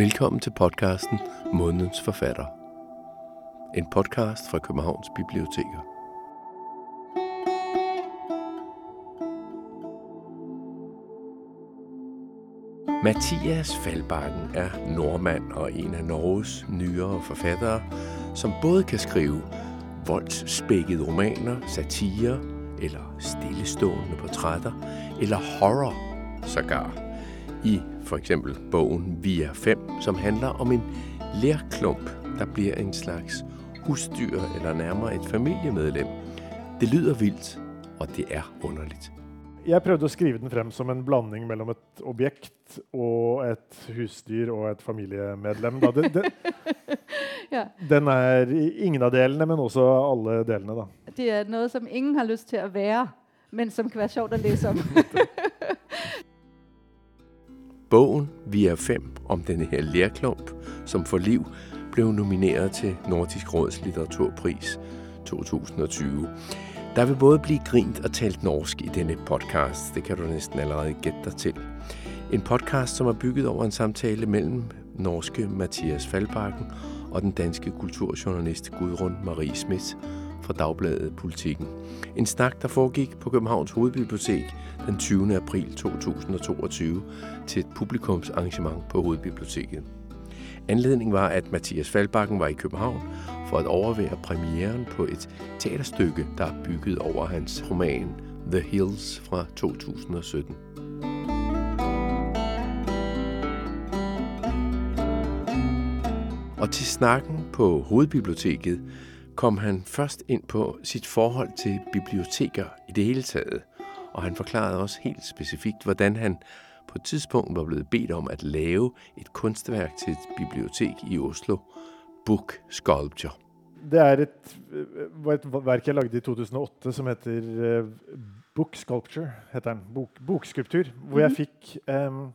Velkommen til podcasten Månedens Forfatter. En podcast fra Københavns Biblioteker. Mathias Faldbakken er nordmand og en af Norges nyere forfattere, som både kan skrive voldsspækkede romaner, satire eller stillestående portrætter, eller horror sågar. I for eksempel bogen Vi er fem, som handler om en lærklump, der bliver en slags husdyr eller nærmere et familiemedlem. Det lyder vildt, og det er underligt. Jeg prøvde å skrive den frem som en blanding mellom et objekt og et husdyr og et familiemedlem. Da. Det, det, Ja. Den er ingen av delene, men også alle delene. Da. Det er noe som ingen har lyst til å være, men som kan være sjovt å lese om. Bogen Vi er fem om denne her lærklump, som for liv blev nomineret til Nordisk Råds litteraturpris 2020. Der vil både blive grint og talt norsk i denne podcast. Det kan du næsten allerede gætte dig til. En podcast, som er bygget over en samtale mellem norske Mathias Faldbakken og den danske kulturjournalist Gudrun Marie Schmidt fra Dagbladet Politikken. En snak, der foregik på Københavns Hovedbibliotek den 20. april 2022 til et publikumsarrangement på Hovedbiblioteket. Anledningen var, at Mathias Faldbakken var i København for at overvære premieren på et teaterstykke, der er bygget over hans roman The Hills fra 2017. Og til snakken på Hovedbiblioteket kom han først ind på sit forhold til biblioteker i det hele taget. Og han forklarede også helt specifikt, hvordan han på et tidspunkt var blevet bedt om at lave et kunstværk til et bibliotek i Oslo, Book Sculpture. Det er et, var et verk jeg lagde i 2008 som heter eh, Book Sculpture. heter den. Bok, bokskulptur. Hvor jeg Mhm. fikk em,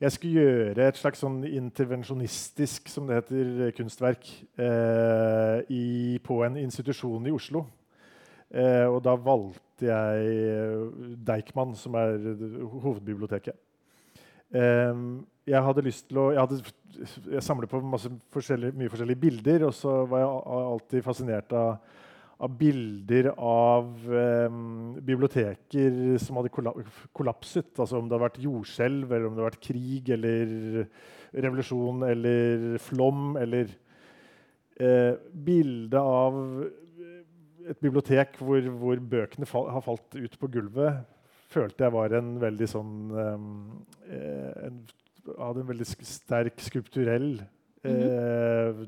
Jeg skulle gjøre et slags sånn intervensjonistisk som det heter, kunstverk eh, i, på en institusjon i Oslo. Eh, og da valgte jeg eh, Deichman, som er hovedbiblioteket. Eh, jeg hadde lyst til å Jeg, hadde, jeg samlet på masse forskjellige, mye forskjellige bilder, og så var jeg alltid fascinert av, av bilder av eh, biblioteker som hadde kolla kollapset. Altså om det hadde vært jordskjelv, eller om det hadde vært krig eller revolusjon eller flom, eller eh, bilde av et bibliotek hvor, hvor bøkene fal har falt ut på gulvet, følte jeg var en veldig sånn eh, en, Hadde en veldig sterk skulpturell eh,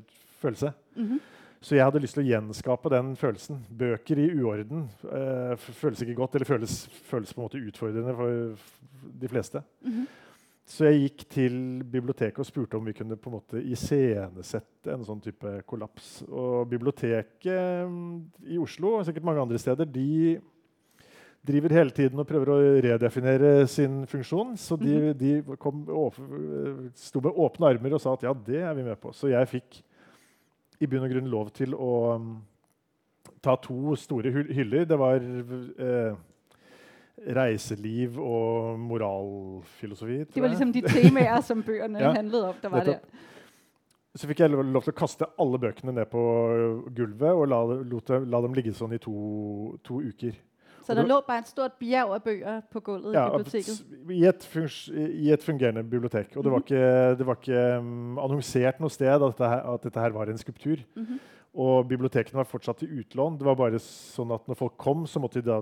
følelse. Mhm. Så jeg hadde lyst til å gjenskape den følelsen. Bøker i uorden eh, føles ikke godt, eller føles, føles på en måte utfordrende for de fleste. Mhm. Så jeg gikk til biblioteket og spurte om vi kunne på en måte iscenesette en sånn type kollaps. Og biblioteket mm, i Oslo og sikkert mange andre steder de driver hele tiden og prøver å redefinere sin funksjon. Så de, de kom, sto med åpne armer og sa at ja, det er vi med på. Så jeg fikk i bunn og grunn lov til å mm, ta to store hyller. Det var eh, reiseliv og moralfilosofi. Det var liksom de temaer, som bøkene Ja, handlet om, der var det. Så fikk jeg lov lov til å kaste alle bøkene ned på gulvet og la, la dem ligge sånn i to, to uker. Så der lå bare et stort bjerg av bøger på gulvet Ja, i biblioteket. I et, I et fungerende bibliotek. Og det var Mhm. ikke, det var ikke um, annonsert noe sted at dette, her, at dette her var en skulptur. Mhm. Og bibliotekene var fortsatt til utlån. Det var bare sånn at når folk kom, så måtte de da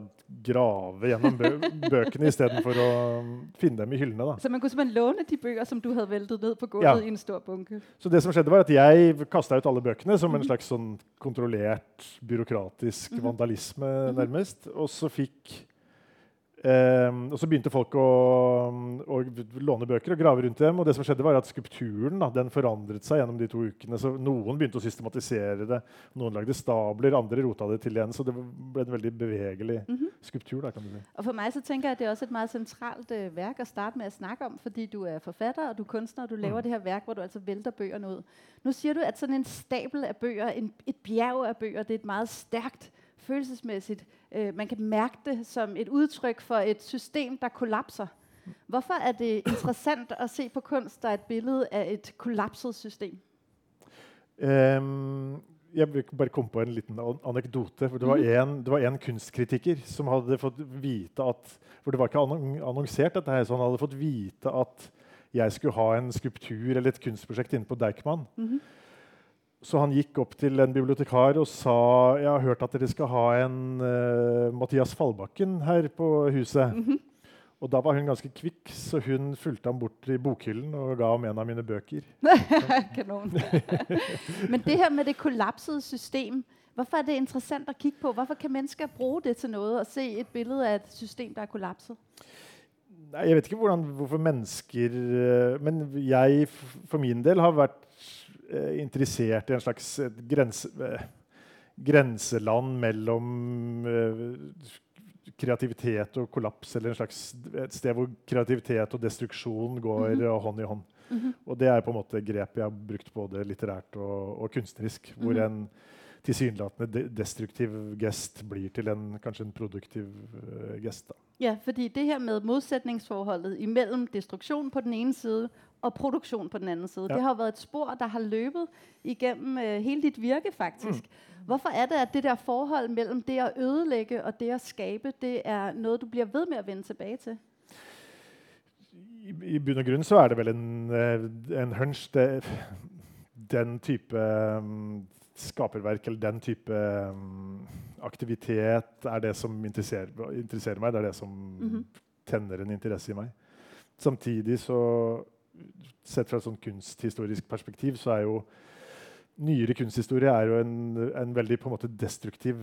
grave gjennom bø bøkene istedenfor å um, finne dem i hyllene. da. Så man kunne en låne de bøker som du hadde veltet ned på gulvet Ja. i en stor bunke. Så det som skjedde var at jeg kasta ut alle bøkene som en slags sånn kontrollert byråkratisk Mhm. vandalisme, Mhm. nærmest. Og så fikk og så begynte folk å, å låne bøker og grave rundt dem. Og det som skjedde var at skulpturen da, den forandret seg gjennom de to ukene. Så noen begynte å systematisere det. Noen lagde stabler, andre rota det til igjen. Så det ble en veldig bevegelig Mhm. skulptur. da, si. Og for meg så tenker jeg, at det er også et meget sentralt verk å starte med å snakke om, fordi du er forfatter, og du er kunstner, og du laver Mm. det her verk hvor du altså velter bøgerne ut. Nå sier du, at sånn en stabel av bøger, en, et bjerg av bøger, det er et meget sterkt følelsesmæssigt. Øh, man kan mærke det som et udtryk for et system, der kollapser. Hvorfor er det interessant å se på kunst der er et billede av et kollapset system? Um, jeg vil bare komme på en liten anekdote. for Det var en, det var en kunstkritiker som hadde fått vite at For det var ikke annonsert, dette her, så han hadde fått vite at jeg skulle ha en skulptur eller et kunstprosjekt inne på Deichman. Mm -hmm. Så han gikk opp til en bibliotekar og sa jeg har hørt at dere skal ha en uh, Mathias Fallbakken her på huset. Mm -hmm. Og da var hun ganske kvikk, så hun fulgte ham bort i bokhyllen og ga ham en av mine bøker. Kanon. Men det her med det kollapsede system, hvorfor er det interessant å kikke på? Hvorfor kan mennesker bruke det til noe og se et bilde av et system der er kollapset? Nei, jeg vet ikke hvordan, hvorfor mennesker eh, Men jeg for min del har vært interessert i en slags grense, eh, grenseland mellom eh, kreativitet og kollaps, eller slags, et sted hvor kreativitet og destruksjon går mm -hmm. hånd i hånd. Mm -hmm. Og det er på en måte grep jeg har brukt både litterært og, og kunstnerisk. Hvor mm -hmm. en tilsynelatende de destruktiv gest blir til en, kanskje en produktiv uh, gest. Da. Ja, fordi det her med motsetningsforholdet mellom destruksjon på den ene side og produksjon på den anden side. Ja. Det har vært et spor, der har løbet igennem uh, hele ditt virke, faktisk. Mm. Hvorfor er det, at det der forhold mellom det å ødelægge og det å skabe, det er noe du blir ved med å vende tilbake til? I, i bunn og grunn så er det vel en, eh, en hunch. Det, den type um, skaperverk eller den type um, aktivitet er det som interesserer, interesserer, meg. Det er det som mm -hmm. tenner en interesse i meg. Samtidig så sett fra et sånn kunsthistorisk perspektiv så er jo nyere kunsthistorie er jo en, en veldig på en måte destruktiv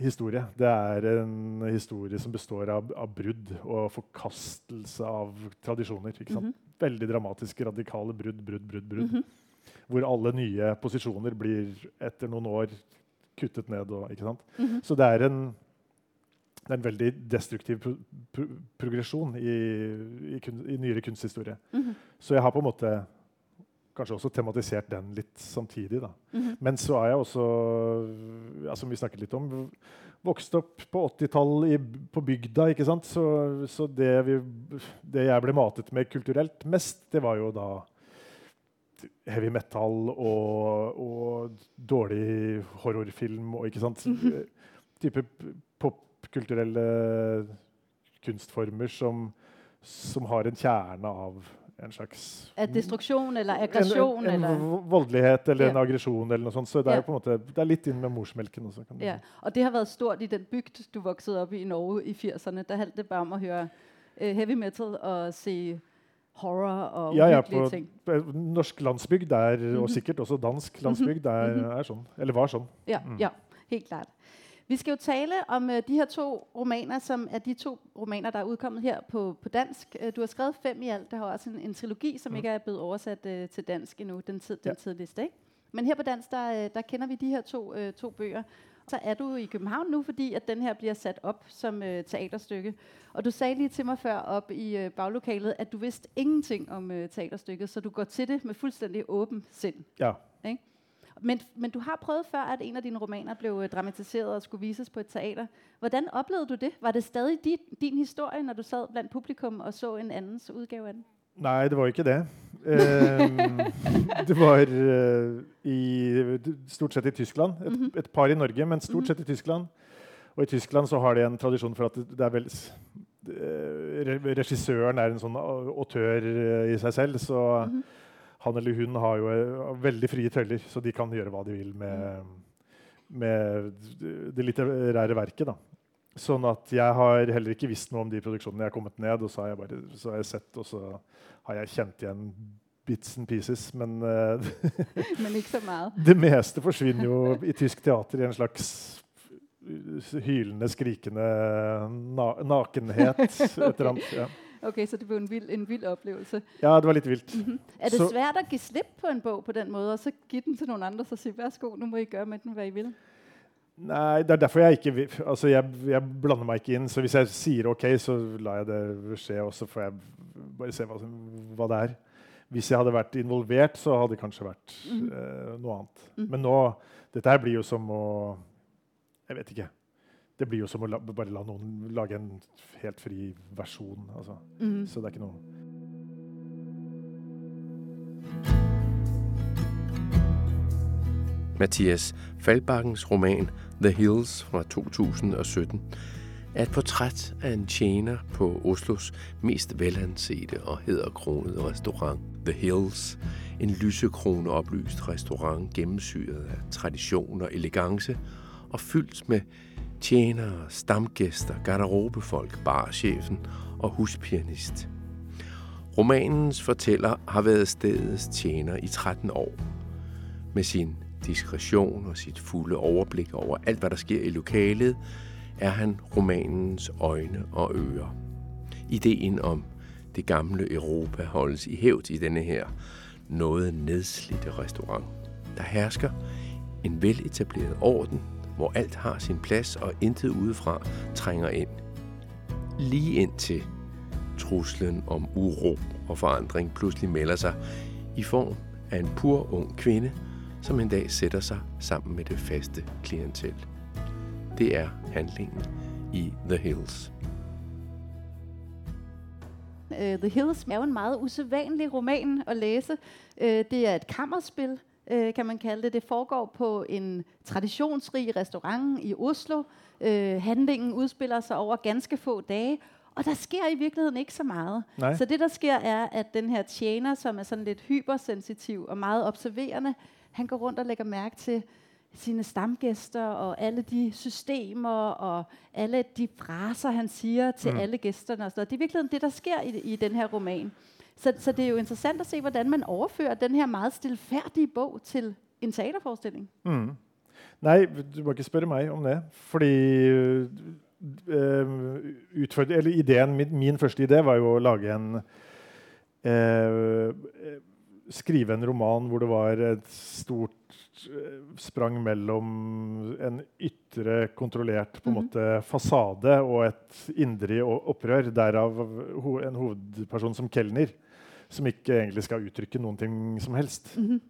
historie. Det er en historie som består av, av brudd og forkastelse av tradisjoner. Mm -hmm. Veldig dramatiske, radikale brudd, brudd, brudd. brudd. Mm -hmm. Hvor alle nye posisjoner blir etter noen år kuttet ned. Og, mm -hmm. Så det er en det er en veldig destruktiv pro pro progresjon i, i, kun, i, nyere kunsthistorie. Mm -hmm. Så jeg har på en måte kanskje også tematisert den litt samtidig. Da. Mm -hmm. Men så er jeg også, ja, som vi snakket litt om, vokst opp på 80-tallet på bygda. ikke sant? Så, så det, vi, det, jeg ble matet med kulturelt mest, det var jo da heavy metal og, og dårlig horrorfilm og ikke sant? Mm -hmm. type pop kulturelle kunstformer som, som, har en kjerne av en slags Destruksjon eller aggresjon? En, en, en voldelighet eller ja. en aggresjon. eller noe sånt. Så det er, ja. på en måte, det er litt inn med morsmelken. Også, ja. Og det har vært stort i den bygd du vokste opp i i Norge i 80-erne. Det handlet bare om å høre uh, heavy metal og se horror og ja, ja, på, ting. Norsk landsbygd er, og mhm. sikkert også dansk landsbygd, er, -hmm. er sånn. Eller var sånn. Ja, mm. ja helt klart. Vi skal jo tale om uh, de her to romaner, som er de to romaner, der er udkommet her på, på dansk. Uh, du har skrevet fem i alt. Der har også en, en trilogi, som mm. ikke er blevet oversat uh, til dansk endnu, den, tid, ja. den tidligste. Ikke? Men her på dansk, der, der kender vi de her to, uh, to bøger. Så er du i København nu, fordi at den her bliver sat op som uh, teaterstykke. Og du sagde lige til mig før op i uh, baglokalet, at du vidste ingenting om uh, teaterstykket, så du går til det med fuldstændig åben sind. Ja. Ikke? Men, men du har prøvet før, at en av dine romaner ble øh, dramatiseret og skulle vises på et teater. Hvordan oplevede du det? Var det stadig din, din historie, når du sad blant publikum og så en andens udgave av den? Nei, det var ikke det. Det var uh, i, stort sett i Tyskland. Et, -hmm. et, par i Norge, men stort -hmm. sett i Tyskland. Og i Tyskland så har de en tradisjon for at det, er vel uh, Regissøren er en sånn autør i seg selv. så -hmm han eller hun har jo eh, veldig frie tøyler, så de kan gjøre hva de vil med, med det litterære verket. Da. Sånn at jeg har heller ikke visst noe om de produksjonene jeg har kommet ned. Og så har jeg, bare, så har jeg sett, og så har jeg kjent igjen bits and pieces. Men, uh, men ikke så mye. det meste forsvinner jo i tysk teater i en slags hylende, skrikende na nakenhet. Et eller annet. Ja. Okay, så det var en vild, en vild opplevelse. Ja, det var litt vilt. Mm -hmm. Er det så, svært å gi slipp på en bok på den måten, og så gi den til noen andre og si vær så god, nå må I gjøre med den hva I vil? Nei, det er derfor jeg ikke altså jeg, jeg, blander meg ikke inn. Så hvis jeg sier OK, så lar jeg det skje, og så får jeg bare se hva, hva, det er. Hvis jeg hadde vært involvert, så hadde det kanskje vært mm -hmm. eh, noe annet. Mm. Men nå Dette her blir jo som å Jeg vet ikke det blir jo som å la, bare la noen lage en helt fri versjon. Altså. Mm. Så det er ikke noe Mathias Faldbakkens roman The Hills fra 2017 er et portræt av en tjener på Oslos mest velansete og hederkronede restaurant, The Hills. En lysekroneopplyst restaurant gennemsyret av tradisjon og elegance og fylt med tjenere, stamgæster, garderobefolk, barchefen og huspianist. Romanens fortæller har været stedets tjener i 13 år. Med sin diskretion og sit fulde overblik over alt, hvad der sker i lokalet, er han romanens øjne og ører. Ideen om det gamle Europa holdes i hævd i denne her noget nedslidte restaurant. Der hersker en veletableret orden, hvor alt har sin plads og intet udefra trænger ind. Lige indtil truslen om uro og forandring pludselig melder sig i form af en pur ung kvinde, som en dag sætter sig sammen med det faste klientel. Det er handlingen i The Hills. Uh, The Hills er jo en meget usædvanlig roman at læse. Uh, det er et kammerspil, uh, kan man kalde det. Det foregår på en traditionsrig restaurant i Oslo. Uh, handlingen udspiller sig over ganske få dage, og der sker i virkeligheden ikke så meget. Nej. Så det, der sker, er, at den her tjener, som er sådan lidt hypersensitiv og meget observerende, han går rundt og lægger mærke til sine stamgæster og alle de systemer og alle de fraser, han siger til Mm. alle gæsterne. Og sådan noget. Det er i virkeligheten det, der sker i, i den her roman. Så, så det er jo interessant å se, hvordan man overfører den her meget stillferdige bog til en teaterforestilling. Mm. Nei, du må ikke spørre meg om det. Fordi øh, øh, utfordre- eller ideen, min, min første idé var jo å lage en øh, Skrive en roman hvor det var et stort øh, sprang mellom en ytre, kontrollert på en Mhm. måte fasade og et indre opprør. Derav en hovedperson som kelner, som ikke egentlig skal uttrykke noen ting som helst. Mm-hmm.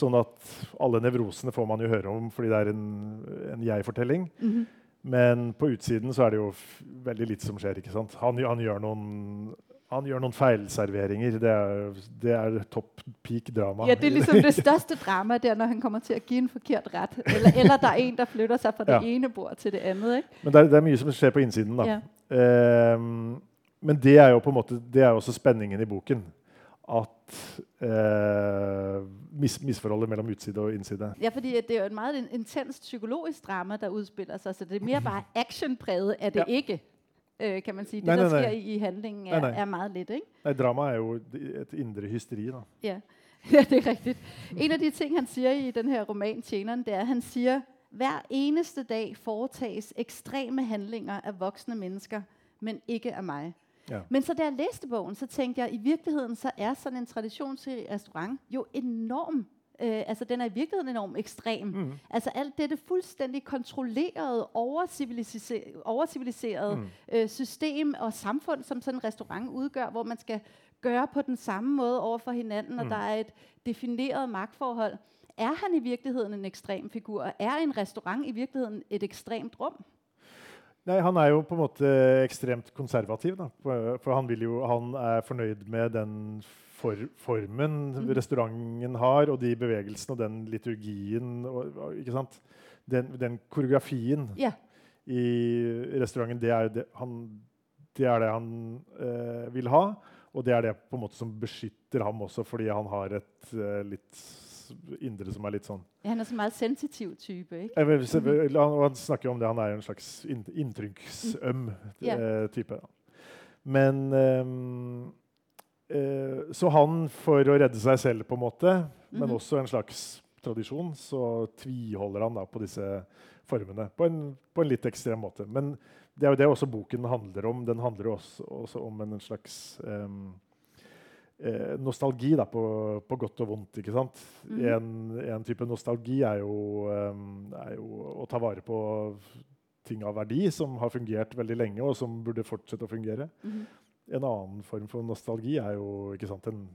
Sånn at alle nevrosene får man jo høre om fordi det er en, en jeg-fortelling. Mm-hmm. Men på utsiden så er det jo veldig lite som skjer. ikke sant? Han, han, gjør, noen, han gjør noen feilserveringer. Det er, det er topp peak drama. Ja, det er liksom det største drama, der når han kommer til å gi en forkert rett. Eller, eller det er en, der flytter seg fra det Ja. ene bord til det andet. Ikke? Men det er, det er mye som skjer på innsiden. da. Ja. Um, men det er jo på en måte, det er også spenningen i boken. At eh, mis, misforholdet mellom utside og innside. Ja, fordi det er jo et meget in- intenst psykologisk drama, der utspiller seg, så det er mer bare actionpræget er det Ja. ikke, øh, kan man si. Det, nej, nej. sker i, handlingen, er, er meget lett. ikke? Nei, drama er jo et indre hysteri. da. Ja. ja, det er riktig. En av de ting, han sier i den her roman, Tjeneren, det er, han sier hver eneste dag foretages ekstreme handlinger av voksne mennesker, men ikke av mig. Ja. Men så da jeg læste bogen, så tænkte jeg, i virkeligheden så er sådan en traditionsrig restaurant jo enorm. Øh, altså den er i virkeligheden enormt ekstrem. Mm. Altså alt dette fuldstændig kontrollerede, overciviliserede, Mm. mm. øh, system og samfund, som sådan en restaurant udgør, hvor man skal gøre på den samme måde over for hinanden, og Mm. der er et defineret magtforhold. Er han i virkeligheden en ekstrem figur? Er en restaurant i virkeligheden et ekstremt rum? Nei, Han er jo på en måte ekstremt konservativ. Da. For han, vil jo, han er fornøyd med den for, formen mm. restauranten har, og de bevegelsene og den liturgien. Og, og, ikke sant? Den, den koreografien yeah. i restauranten, det er det han, det, er det han eh, vil ha. Og det er det på en måte som beskytter ham også, fordi han har et eh, litt indre som er litt sånn han er så meget sensitiv type, ikke? jeg vil, han, han snakker om det, han er en slags inn, inntrykksøm Ja. eh, type. Men um, uh, Så han, for å redde seg selv, på en måte, men Mhm. også en slags tradisjon, så tviholder han da på disse formene på en, på en litt ekstrem måte. Men det er jo det også boken handler om. Den handler også, også om en slags eh, nostalgi da, på, på godt og vondt. ikke sant? Mm. en, en type nostalgi er jo, ehm, er jo å ta vare på ting av verdi som har fungert veldig lenge, og som burde fortsette å fungere. Mm. En annen form for nostalgi er jo ikke sant, en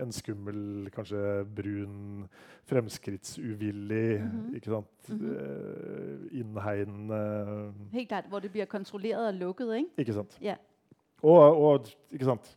en skummel, kanskje brun, fremskrittsuvillig Mhm. Mm-hmm. ikke sant? Eh, innhegnende Helt klart, hvor det blir kontrolleret og lukket, ikke? Ikke sant? Ja. Og, og ikke sant?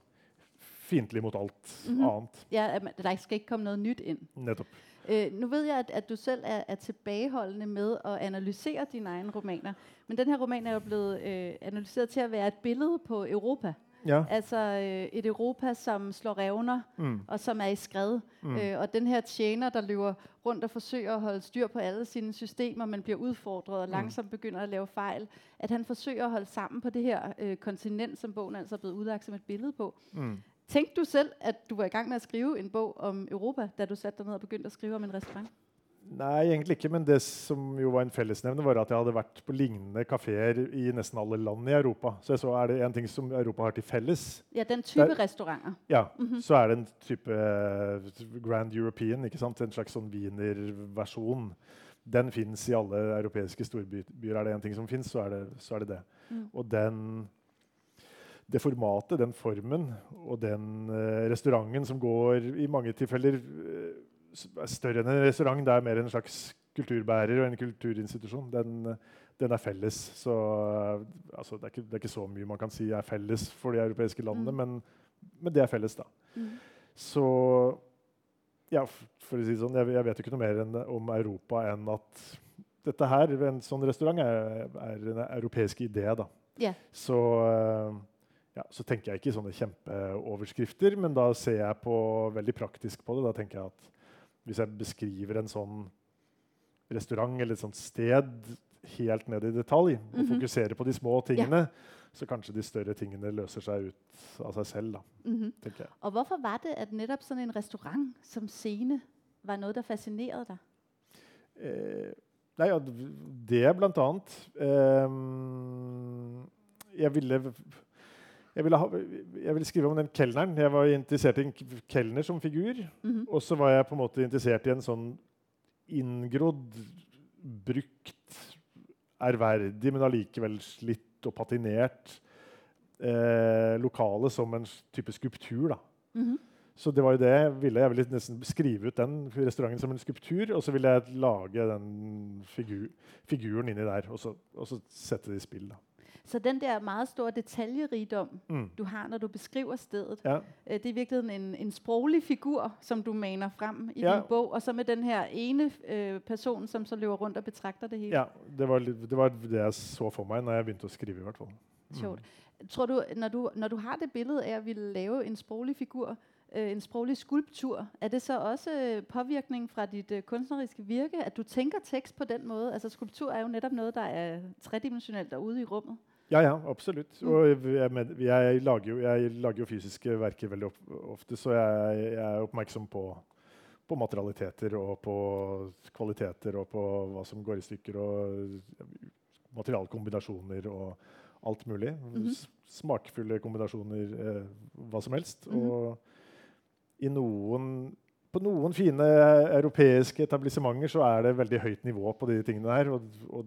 Fiendtlig mot alt Mhm. annet. Ja, der skal ikke komme noe nytt inn. Nettopp. Øh, nå ved jeg, at, at du selv er, er tilbageholdende med at analysere dine egne romaner. Men den her roman er jo blevet øh, analysert til at være et billede på Europa. Ja. Altså øh, et Europa, som slår revner, Mm. og som er i skred. Mm. Mm. Øh, og den her tjener, der løper rundt og forsøger å holde styr på alle sine systemer, men blir utfordret og Mm. langsomt begynner å lave fejl. At han forsøger å holde sammen på det her uh, kontinent, som bogen altså er blevet udlagt som et billede på. Mm. Tænkte du selv, at du var i gang med at skrive en bog om Europa, da du satte dig ned og begyndte at skrive om en restaurant? Nei, egentlig ikke. Men det som jo var en fellesnevne, var at jeg hadde vært på lignende kafeer i nesten alle land i Europa. Så jeg så er det en ting som Europa har til felles. Ja, den type Der- restauranter. Ja, så er det en type eh, Grand European, ikke sant? en slags sånn wienerversjon. Den fins i alle europeiske storbyer. Er det én ting som fins, så, det- så er det det. Mm. Og den, det formatet, den formen og den eh, restauranten som går i mange tilfeller eh, er større enn en restaurant, det er mer en slags kulturbærer og en kulturinstitusjon. Den, den er felles. Så eh, altså, det, er ikke, det er ikke så mye man kan si er felles for de europeiske landene, Mm. men, men det er felles, da. Mm. Så ja, for å si det sånn, jeg, jeg vet jo ikke noe mer enn, om Europa enn at dette her, en sånn restaurant, er, er en europeisk idé. da. Yeah. Så, ja, så tenker jeg ikke i sånne kjempeoverskrifter, men da ser jeg på, veldig praktisk på det. Da tenker jeg at hvis jeg beskriver en sånn restaurant eller et sånt sted helt ned i detalj, og Mhm. fokuserer på de små tingene, så kanskje de større tingene løser seg ut av seg selv. da, Mm-hmm. tenker jeg. Og hvorfor var det, at nettopp sånn en restaurant som scene var noe der fascinerte deg? Eh, nei, ja, det blant annet Eh, jeg, ville, jeg, ville ha, jeg ville skrive om den kelneren. Jeg var interessert i en kelner som figur. Mm-hmm. Og så var jeg på en måte interessert i en sånn inngrodd, brukt, ærverdig, men allikevel slitt og patinert eh, lokale som en type skulptur. da. Mm-hmm. Så det var jo det jeg ville. Jeg ville nesten skrive ut den restauranten som en skulptur, og så ville jeg lage den figur, figuren inni der, og så, og så sette det i spill. da. Så den der meget store detaljerigdom, Mm. du har, når du beskriver stedet, Ja. øh, det er virkelig en, en sproglig figur, som du maner frem i Ja. din bog, og så med den her ene øh, person, som så løber rundt og betragter det hele. ja det, var, det var det jeg så for meg når jeg begynte å skrive. i hvert fall. Sjovt. Tror du når, du, når du har det billede af at ville lave en sproglig figur, øh, en sproglig skulptur, er det så også øh, påvirkning fra dit øh, kunstneriske virke, at du tænker tekst på den måde? Altså skulptur er jo netop noget, der er tredimensionelt og ude i rummet. Ja, ja, absolutt. Mm. Og jeg, med, jeg, lager jo, jeg lager jo fysiske verker veldig ofte, så jeg, jeg er oppmerksom på, på materialiteter og på kvaliteter og på hva som går i stykker, og materialkombinasjoner og alt mulig. Mm -hmm. Smakfulle kombinasjoner, eh, hva som helst. Mhm. Og i noen på noen fine europeiske etablissementer så er det veldig høyt nivå på de tingene der. Og, og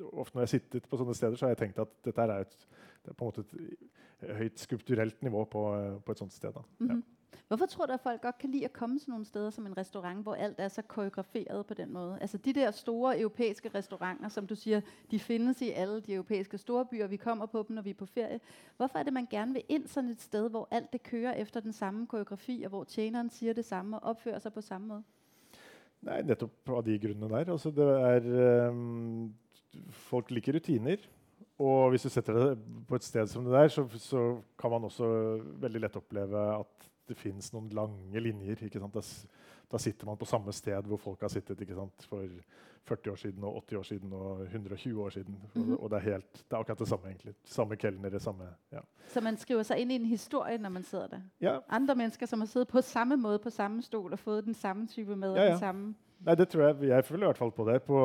ofte når jeg har sittet på sånne steder, så har jeg tenkt at dette er, et, det er på en måte et høyt skulpturelt nivå på, på et sånt sted. Da. Mm-hmm. Hvorfor tror du, at folk godt kan lide å komme til noen steder som en restaurant, hvor alt er så koreograferet på den måten? Altså de der store europæiske restauranter, som du sier, de finnes i alle de europæiske storbyer, vi kommer på dem, når vi er på ferie. Hvorfor er det, man gerne vil inn sånn et sted, hvor alt det kører efter den samme koreografi, og hvor tjeneren sier det samme og oppfører seg på samme måte? Nei, nettopp av de grunnene der. Altså, det er ehm, Folk liker rutiner. Og hvis du setter deg på et sted som det der, så, så kan man også veldig lett oppleve at det fins noen lange linjer. Da, da sitter man på samme sted hvor folk har sittet for 40 år siden, og 80 år siden og 120 år siden. Mhm. Og, og det er helt, det er akkurat det samme, egentlig. Samme kelnere, samme ja. Så man skriver seg inn i en historie, når man sitter der. ja. Andre mennesker, som har siddet på samme måte på samme stol og fået den samme type med? Ja, ja. den samme... Nei, det tror jeg jeg føler i hvert fall på det. På,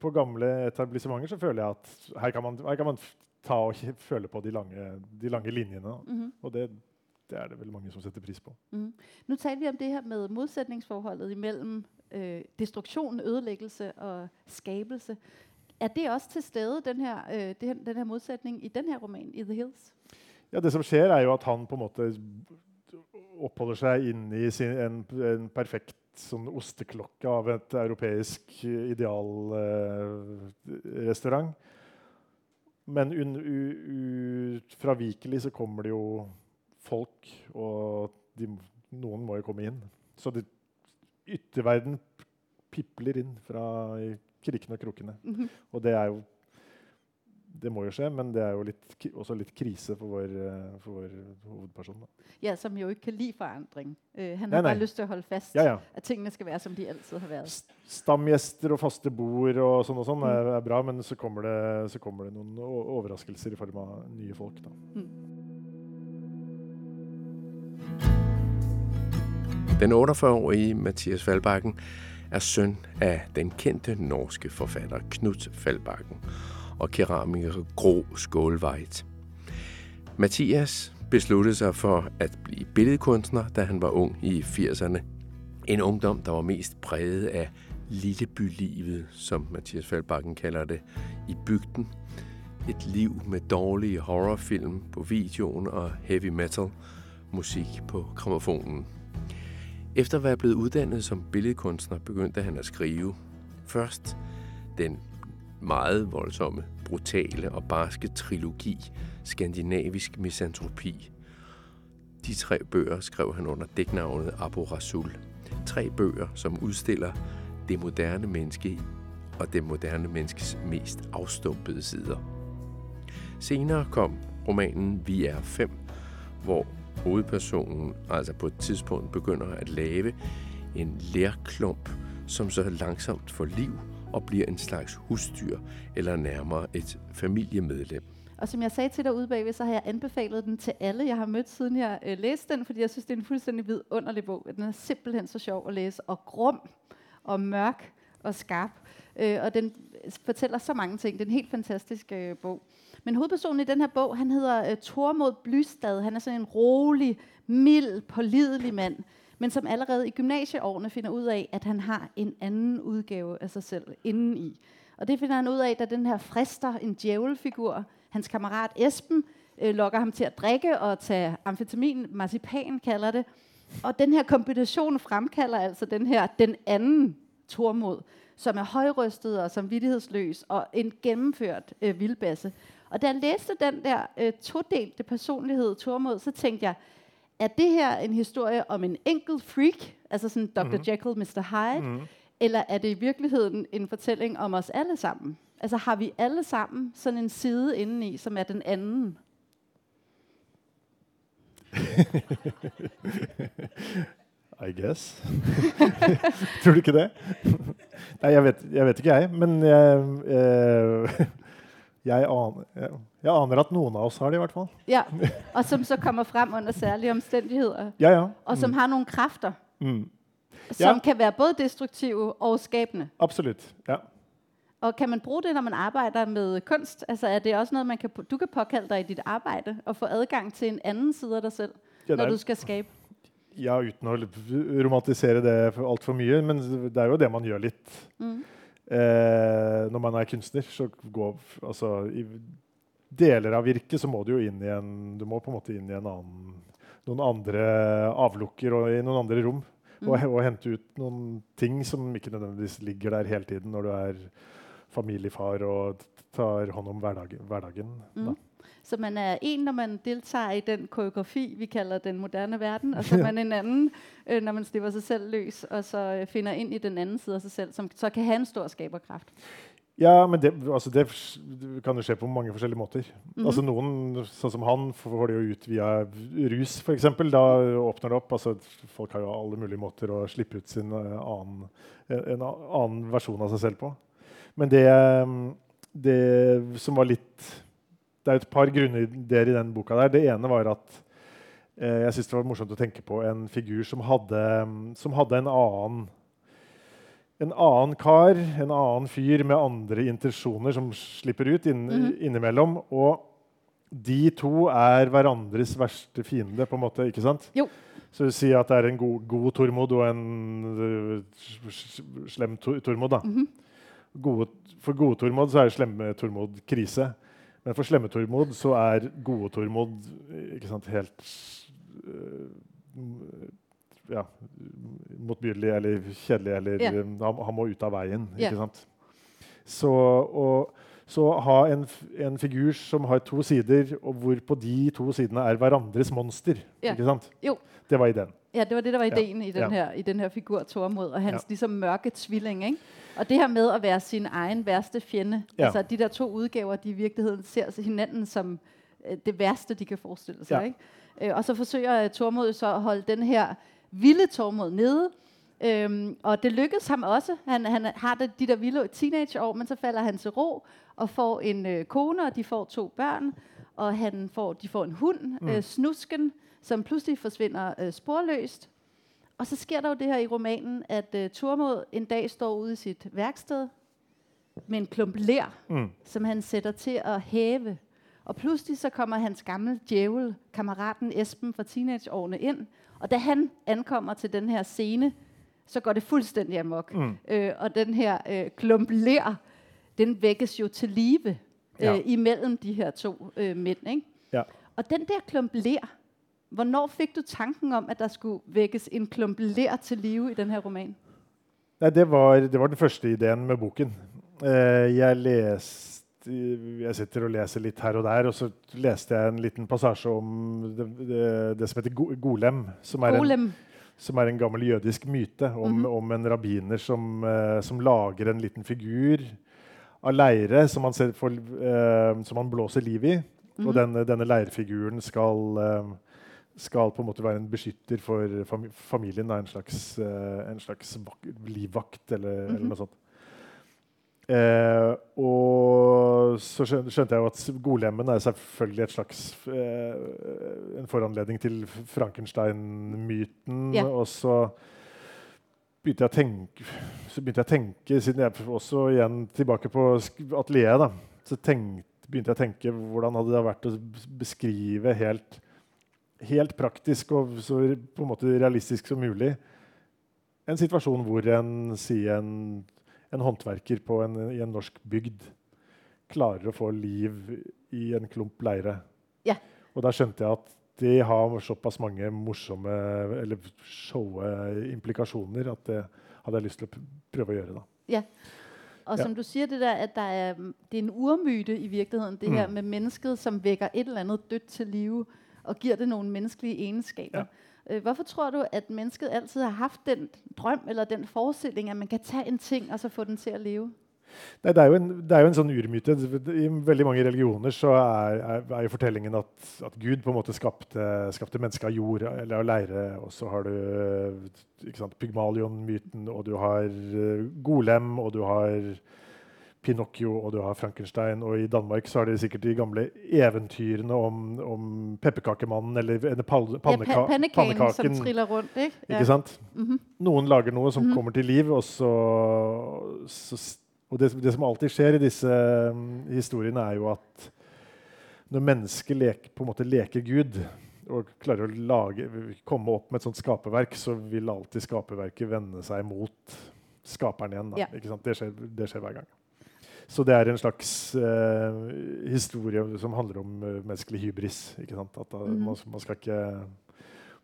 på gamle etablissementer så føler jeg at her kan man, her kan man ta og føle på de lange, de lange linjene. Mm-hmm. Og det, det er det vel mange som setter pris på. Mm. Nå talte vi om det her med motsetningsforholdet mellom øh, destruksjon, ødeleggelse og skabelse. Er det også til stede, den her, øh, den her motsetning, i den her roman, I The Hills? Ja, Det som skjer, er jo at han på en måte oppholder seg inni en, en, perfekt sånn osteklokke av et europeisk idealrestaurant. Eh, Men ufravikelig så kommer det jo folk, og de, noen må jo komme inn. Så det, ytterverden pipler inn fra krikkene og krokene. -hmm. Og det er jo det må jo skje, men det er jo litt, også litt krise for vår, eh, for vår hovedperson. Da. Ja, som jo ikke kan lide forandring. Uh, han har nei, bare lyst til å holde fast ja, ja. at tingene skal være som de alltid har vært. Stamgjester og faste bord og sånn, og sånn mm. er, er, bra, men så kommer, det, så kommer, det, noen overraskelser i form av nye folk. Da. Mm. Den 48-årige Mathias Fallbakken er sønn av den kendte norske forfatter Knut Fallbakken og keramiker Gro Skålvejt. Mathias besluttede sig for at blive billedkunstner, da han var ung i 80'erne. En ungdom, der var mest præget af lillebylivet, som Mathias Faldbakken kalder det, i bygden. Et liv med dårlige horrorfilm på videoen og heavy metal musik på gramofonen. Efter at være blevet uddannet som billedkunstner, begyndte han at skrive. Først den meget voldsomme, brutale og barske trilogi, Skandinavisk Misantropi. De tre bøger skrev han under dæknavnet Abu Rasul. Tre bøger, som udstiller det moderne menneske og det moderne menneskes mest afstumpede sider. Senere kom romanen Vi er fem, hvor hovedpersonen altså på et tidspunkt begynder at lave en lærklump, som så langsomt får liv og bliver en slags husdyr, eller nærmere et familiemedlem. Og som jeg sagde til dig ude bagved, så har jeg anbefalet den til alle, jeg har mødt, siden jeg øh, læste den, fordi jeg synes, det er en fuldstændig vidunderlig bog. Den er simpelthen så sjov at læse, og grum, og mørk, og skarp. Øh, og den fortæller så mange ting. Det er en helt fantastisk øh, bog. Men hovedpersonen i den her bog, han hedder øh, Tormod Blystad. Han er sådan en rolig, mild, pålidelig mand, men som allerede i gymnasieårene finner ud af, at han har en anden udgave af sig selv indeni. Og det finder han ud af, da den her frister, en djævelfigur, hans kammerat Esben, øh, lokker ham til at drikke og tage amfetamin, marcipan kalder det. Og den her kombination fremkalder altså den her, den anden Tormod, som er højrystet og samvittighedsløs og en gennemført øh, vildbasse. Og da jeg læste den der øh, todelte personlighed, Tormod, så tænkte jeg, er det her en historie om en enkelt freak, altså sådan Dr. Mm-hmm. Jekyll, Mr. Hyde, mm-hmm. eller er det i virkeligheden en fortælling om os alle sammen? Altså har vi alle sammen sådan en side indeni, som er den anden? I guess. Tror du ikke det? Nei, jeg vet, jeg vet ikke, jeg. Men jeg, jeg jeg aner, jeg aner, at noen av oss har det, i hvert fall. Ja, Og som så kommer frem under særlige omstendigheter. Ja, ja. Og som mm. har noen krefter. Mm. Som kan være både destruktive og skapende. Absolutt, ja. Og kan man bruke det, når man arbeider med kunst? Altså er det også noe man kan, du kan påkalle deg i ditt arbeid? og få adgang til en anden side av deg selv, ja, når du skal skape? Ja, uten å romantisere det alt for mye, men det er jo det man gjør litt. Mm. Eh, når man er kunstner, så går altså, I deler av virket så må du jo inn i en Du må på en måte inn i en annen, noen andre avlukker og i noen andre rom. Mm. Og, og, hente ut noen ting som ikke nødvendigvis ligger der hele tiden når du er familiefar og tar hånd om hverdagen. hverdagen mm. Så man er en, når man deltar i den koreografi, vi kalder den moderne verden, og så er man en annen øh, når man slipper seg selv løs, og så finner inn i den anden side av seg selv, som så kan ha en stor skaberkraft. Ja, men det, altså det kan jo skje på mange forskjellige måter. Mm -hmm. Altså Noen, sånn som han, får det jo ut via rus, f.eks. Da åpner det opp. Altså, folk har jo alle mulige måter å slippe ut sin uh, annen, en, en, annen versjon av seg selv på. Men det, det som var litt det er et par grunner der i den boka. der. Det ene var at eh, jeg syntes det var morsomt å tenke på en figur som hadde, som hadde en annen en annen kar, en annen fyr med andre intensjoner som slipper ut inn, mm. innimellom. Og de to er hverandres verste fiende, på en måte. ikke sant? Jo. Så du sier at det er en god, god Tormod og en uh, slem Tormod. da. Mm -hmm. gode, for gode Tormod så er slemme Tormod krise. Men for slemme Tormod så er gode Tormod ikke sant, helt uh, mm, ja, motbydelig eller kjedelig, eller Ja. um, han, han må ut av veien. Ja. ikke sant? Så, og, så ha en, en figur som har to sider, og hvor på de to sidene er hverandres monster. Yeah. ikke sant? Jo. Det var ideen. Ja, det var det, der var Ja. ideen i, den Ja. her, i den her figur Tormod, og hans Ja. ligesom mørke tvilling. Ikke? Og det her med at være sin egen verste fjende. Ja. Altså de der to udgaver, de i virkeligheden ser hinanden som øh, det værste, de kan forestille sig. Ja. Ikke? Øh, og så forsøger øh, Tormod så at holde den her vilde Tormod nede. Øhm, og det lykkedes ham også. Han, han har det, de der vilde teenageår, men så falder han til ro og får en øh, kone, og de får to børn. Og han får, de får en hund, mm. øh, Snusken, som pludselig forsvinder øh, sporløst. Og så sker der jo det her i romanen, at øh, Tormod en dag står ude i sit værksted med en klump lær, Mm. som han sætter til at hæve. Og pludselig så kommer hans gamle djævel, kammeraten Esben fra teenageårene ind. Og da han ankommer til den her scene, så går det fuldstændig amok. Mm. Øh, og den her øh, klump ler, den vækkes jo til live øh, Ja. imellem de her to øh, mænd. Ikke? Ja. Og den der klump ler, hvornår fik du tanken om, at der skulle vækkes en klump ler til live i den her roman? Nei, det var, det var den første ideen med boken. Uh, jeg leste Jeg sitter og leser litt her og der, og så leste jeg en liten passasje om det, det, det som heter golem. Som er, en, som er en gammel jødisk myte om, Mhm. om en rabbiner som, eh, som lager en liten figur av leire som han, ser, får, eh, som han blåser liv i. Mhm. Og denne, denne leirfiguren skal, eh, skal på en måte være en beskytter for familien. En slags, en slags livvakt eller, eller Mhm. noe sånt. Eh, og så skjønte jeg jo at golemmen er selvfølgelig et slags eh, en foranledning til Frankenstein-myten. Ja. Og så begynte tenke, så begynte jeg å tenke siden jeg også igjen tilbake på atelieret, så tenkte, begynte jeg å tenke hvordan hadde det vært å beskrive helt, helt praktisk og så på en måte realistisk som mulig en situasjon hvor en, sier en, en håndverker på en, i en norsk bygd klarer å få liv i en klump leire. Ja. Og da skjønte jeg at det har såpass mange morsomme eller showe implikasjoner at det hadde jeg lyst til å prøve å gjøre. da. Og Ja. som du sier, det der, at der er, mm, det er en urmyte i virkeligheten, det her Mm. med mennesket, som vekker et eller annet dødt til live, og gir det noen menneskelige egenskaper. Øh, Hvorfor tror du, at mennesket altid har haft den drøm, eller den forestilling, at man kan ta en ting, og så få den til å leve? Nei, det, er jo en, det er jo en sånn urmyte. I veldig mange religioner så er, er, er jo fortellingen at, at Gud på en måte skapte, skapte mennesket av jord eller av leire. Og så har du Pygmalion-myten, og du har eh, Golem, og du har Pinocchio, og du har Frankenstein. Og i Danmark så er det sikkert de gamle eventyrene om, om pepperkakemannen eller, panneka Ja, panneka, pa- som pannekaken. triller rundt, ikke? Ja. Ikke sant? Mhm. Noen lager noe som Mhm. kommer til liv, og så, så Og det, det som alltid skjer i disse um, historiene, er jo at når mennesket leker, på en måte leker Gud og klarer å lage, komme opp med et sånt skaperverk, så vil alltid skaperverket vende seg mot skaperen igjen. Ja. Det, skjer, det skjer hver gang. Så det er en slags eh, historie som handler om eh, menneskelig hybris. Ikke sant? At da, mm. man, man skal ikke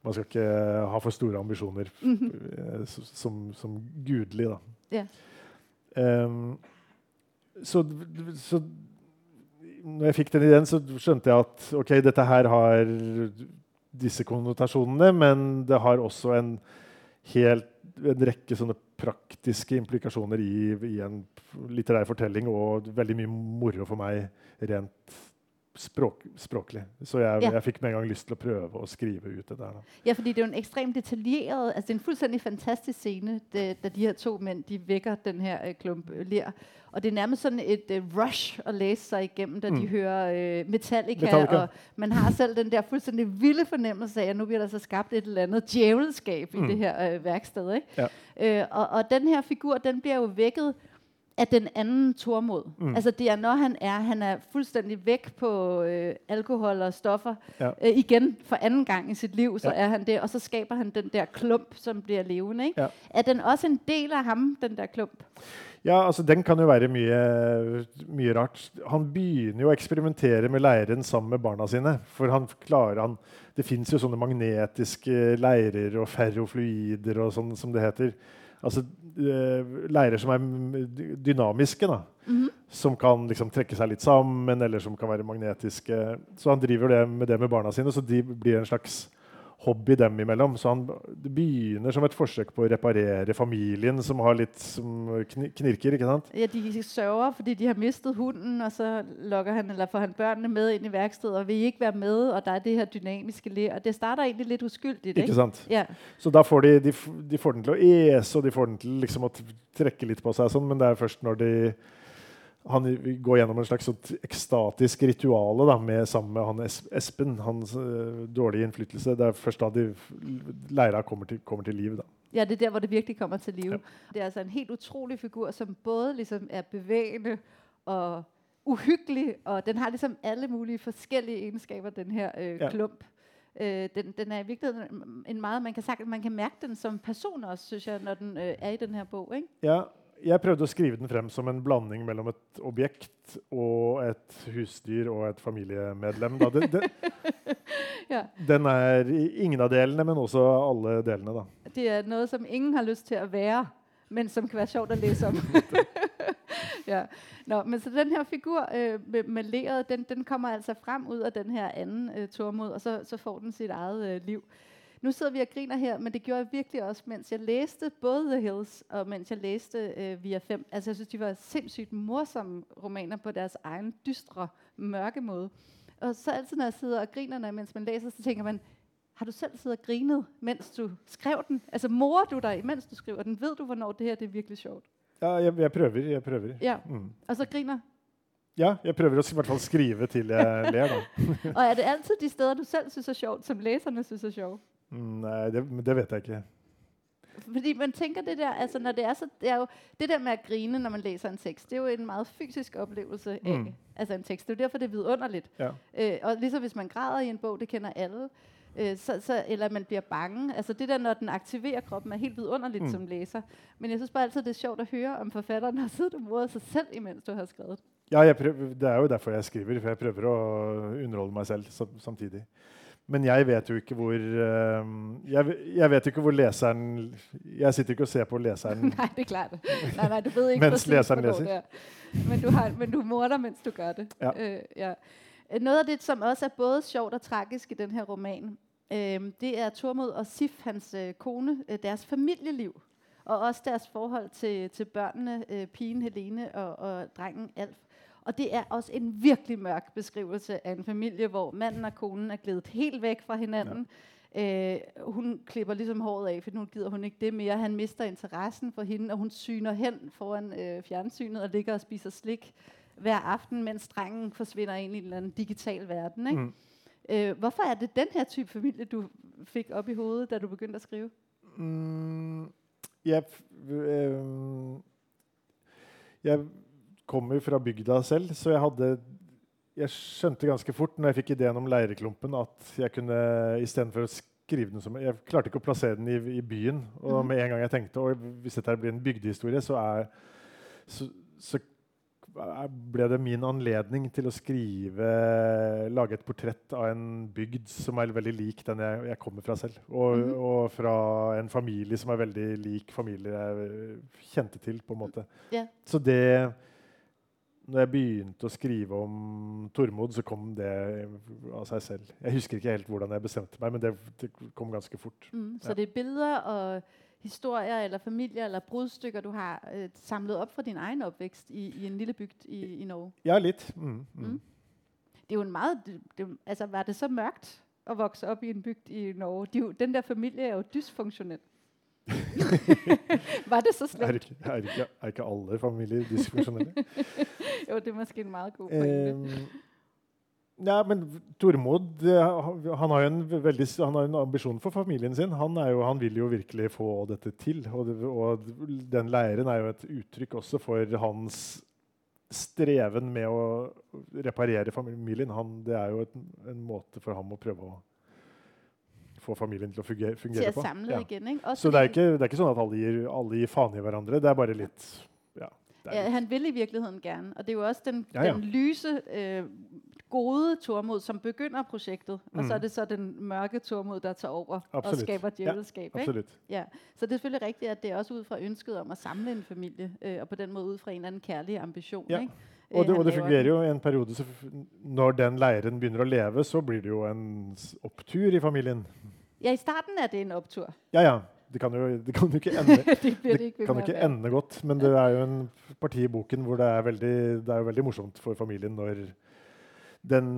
man skal ikke ha for store ambisjoner mm -hmm. som, som gudelig, da. Yeah. Um, så, så når jeg fikk den ideen, så skjønte jeg at ok, dette her har disse konnotasjonene, men det har også en, helt, en rekke sånne praktiske implikasjoner i, i en litterær fortelling, og veldig mye moro for meg rent språk, språklig. Så jeg, Ja. jeg fikk med en gang lyst til å prøve å skrive ut det der. Da. Ja, fordi det er jo en ekstremt detaljeret, altså det er en fullstendig fantastisk scene, det, da de her to menn de vekker den her uh, klump lir, ler. Og det er nærmest sånn et uh, rush å læse seg igjennom da de Mm. hører uh, Metallica, Metallica. og man har selv den der fullstendig vilde fornemmelse av at nå blir det altså skabt et eller annet djevelskap i Mm. det her uh, verkstedet. Ja. Uh, og, og den her figur, den blir jo vækket af den anden Tormod. Mm. Altså det er, når han er, han er fuldstændig væk på øh, alkohol og stoffer, Ja. øh, igen for anden gang i sit liv, så Ja. er han det, og så skaber han den der klump, som bliver levende. Ikke? Ja. Er den også en del af ham, den der klump? Ja, altså Den kan jo være mye, mye rart. Han begynner jo å eksperimentere med leiren sammen med barna sine. For han klarer han, Det fins jo sånne magnetiske leirer og ferrofluider og sånn som det heter. Altså eh, leirer som er dynamiske, da. Mm -hmm. Som kan liksom trekke seg litt sammen, eller som kan være magnetiske. Så han driver det med det med barna sine, så de blir en slags hobby dem imellom. Så han begynner som et forsøk på å reparere familien som har litt som knirker. ikke sant? Ja, De sørger fordi de har mistet hunden, og så lokker han, eller får han barna med inn i verkstedet og vil ikke være med. Og det er det her dynamiske le. Og det starter egentlig litt uskyldig. Ikke, ikke sant? Ja. Så da får de, de, de, får den til å ese, og de får den til liksom å trekke litt på seg, sånn, men det er først når de han går gjennom en slags ekstatisk rituale med, sammen med han Espen. Hans uh, dårlige innflytelse. Det er først da de leira kommer til, kommer til liv. Da. Ja, det er der hvor det virkelig kommer til liv. Ja. Det er altså en helt utrolig figur som både liksom er bevegende og uhyggelig. Og den har liksom alle mulige forskjellige egenskaper, den her øh, ja. klump. Uh, den, den, er i virkeligheden en meget, man kan, sagt, man kan mærke den som person også, synes jeg, når den øh, er i den her bog. Ikke? Ja, jeg prøvde å skrive den frem som en blanding mellom et objekt og et husdyr og et familiemedlem. Det, det, ja. Den er ingen av delene, men også alle delene. Da. Det er noe som ingen har lyst til å være, men som kan være sjovt å lese om. ja. Nå, men så den her figur øh, med, med leret, den, den, kommer altså frem ut av den her anden øh, Tormod, og så, så, får den sitt eget øh, liv. Nu sidder vi og griner her, men det gjorde jeg virkelig også, mens jeg læste både The Hills og mens jeg læste øh, Via 5. Altså jeg synes, de var sindssygt morsomme romaner på deres egen dystre, mørke måde. Og så altid, når jeg sidder og griner, mens man læser, så tænker man, har du selv siddet og grinet, mens du skrev den? Altså morer du dig, mens du skriver den? Ved du, hvornår det her det er virkelig sjovt? Ja, jeg, jeg prøver. Jeg prøver. Ja, mm. og så griner? Ja, jeg prøver å i hvert fall skrive til jeg ler. da. og er det alltid de steder du selv syns er sjovt, som leserne syns er sjovt? Nei, det, det, vet jeg ikke. Fordi man tenker det der, altså når det er så, det er jo det der med å grine når man leser en tekst, det er jo en meget fysisk opplevelse av mm. altså en tekst. Det er jo derfor det er vidunderligt. Ja. Øh, og liksom hvis man græder i en bok, det kjenner alle. Øh, så, så, eller man blir bange. Altså det der når den aktiverer kroppen, er helt vidunderligt mm. som leser. Men jeg synes bare altid, det er sjovt å høre om forfatteren har sittet og moret seg selv imens du har skrevet. Ja, prøver, det er jo derfor jeg skriver. For jeg prøver å underholde meg selv samtidig. Men jeg vet jo ikke hvor uh, jeg, jeg, vet ikke hvor leseren Jeg sitter ikke og ser på leseren Nei, det er klart. Nei, nei, du vet ikke mens leseren leser. Men du, har, men du morder mens du gjør det. Ja. Uh, ja. Noget av det som også er både sjovt og tragisk i denne romanen, uh, det er Tormod og Sif, hans uh, kone, deres familieliv. Og også deres forhold til, til børnene, pigen Helene og, og drengen Alf. Og det er også en virkelig mørk beskrivelse av en familie hvor mannen og konen er gledet helt vekk fra hinanden. Ja. Uh, hun klipper liksom håret av, for nå gider hun ikke det mer. Han mister interessen for henne, og hun syner hen foran uh, fjernsynet og ligger og spiser slik hver aften, mens drengen forsvinner inn i en eller annen digital verden. Ikke? Mm. Uh, hvorfor er det den her type familie du fikk opp i hodet da du begynte å skrive? Mm, ja, øh, jeg kommer fra bygda selv, så jeg hadde jeg skjønte ganske fort når jeg fikk ideen om Leireklumpen, at jeg kunne istedenfor å skrive den som Jeg klarte ikke å plassere den i, i byen. Og mhm. med en gang jeg tenkte at hvis dette blir en bygdehistorie, så, er, så, så ble det min anledning til å skrive Lage et portrett av en bygd som er veldig lik den jeg, jeg kommer fra selv. Og, mm -hmm. og, fra en familie som er veldig lik familie jeg kjente til. på en måte. Yeah. Så det når jeg begynte å skrive om Tormod, så kom det av seg selv. Jeg husker ikke helt hvordan jeg bestemte meg, men det, det kom ganske fort. Mm, så ja. det er bilder og historier eller familier eller bruddstykker du har uh, samlet opp fra din egen oppvekst i, i en lille bygd i, i, Norge? Ja, litt. Mm, mm. mm. Det er jo en meget, det, altså, Var det så mørkt å vokse opp i en bygd i Norge? De, den der familie er jo dysfunksjonell. Var det så slemt? Er er ikke, er ikke alle familier dysfunksjonelle? jo, det er måske en veldig god poeng. Um, ja, men Tormod han har en, veldig, han har en ambisjon for familien sin. Han, jo, han, vil jo virkelig få dette til. Og, det, og, den leiren er jo et uttrykk også for hans streven med å reparere familien. Han, det er jo et, en måte for ham å prøve å få familien til å fungere, fungere til å samle ja. igjen. Så det er, ikke, det er, ikke, sånn at alle gir, alle gir faen i hverandre. Det er bare litt ja. Er litt- han vil i virkeligheten gerne. Og det er jo også den, den lyse, øh, gode Tormod, som begynner prosjektet. Mm. Og så er Mhm. det så den mørke Tormod, der tar over Absolut. og skaper djevelskap. Så det er selvfølgelig riktig at det er også ut fra ønsket om å samle en familie, øh, og på den måten ut fra en eller annen kærlig ambisjon. Ja. Ikke? Og Øh, det, og det fungerer jo en periode så Når den leiren begynner å leve, så blir det jo en opptur i familien. Ja, i starten er det en opptur. Ja, ja. Det kan jo, det kan jo ikke ende, det det kan ikke ende godt, men det er jo en parti i boken hvor det er veldig, det er jo veldig morsomt for familien når den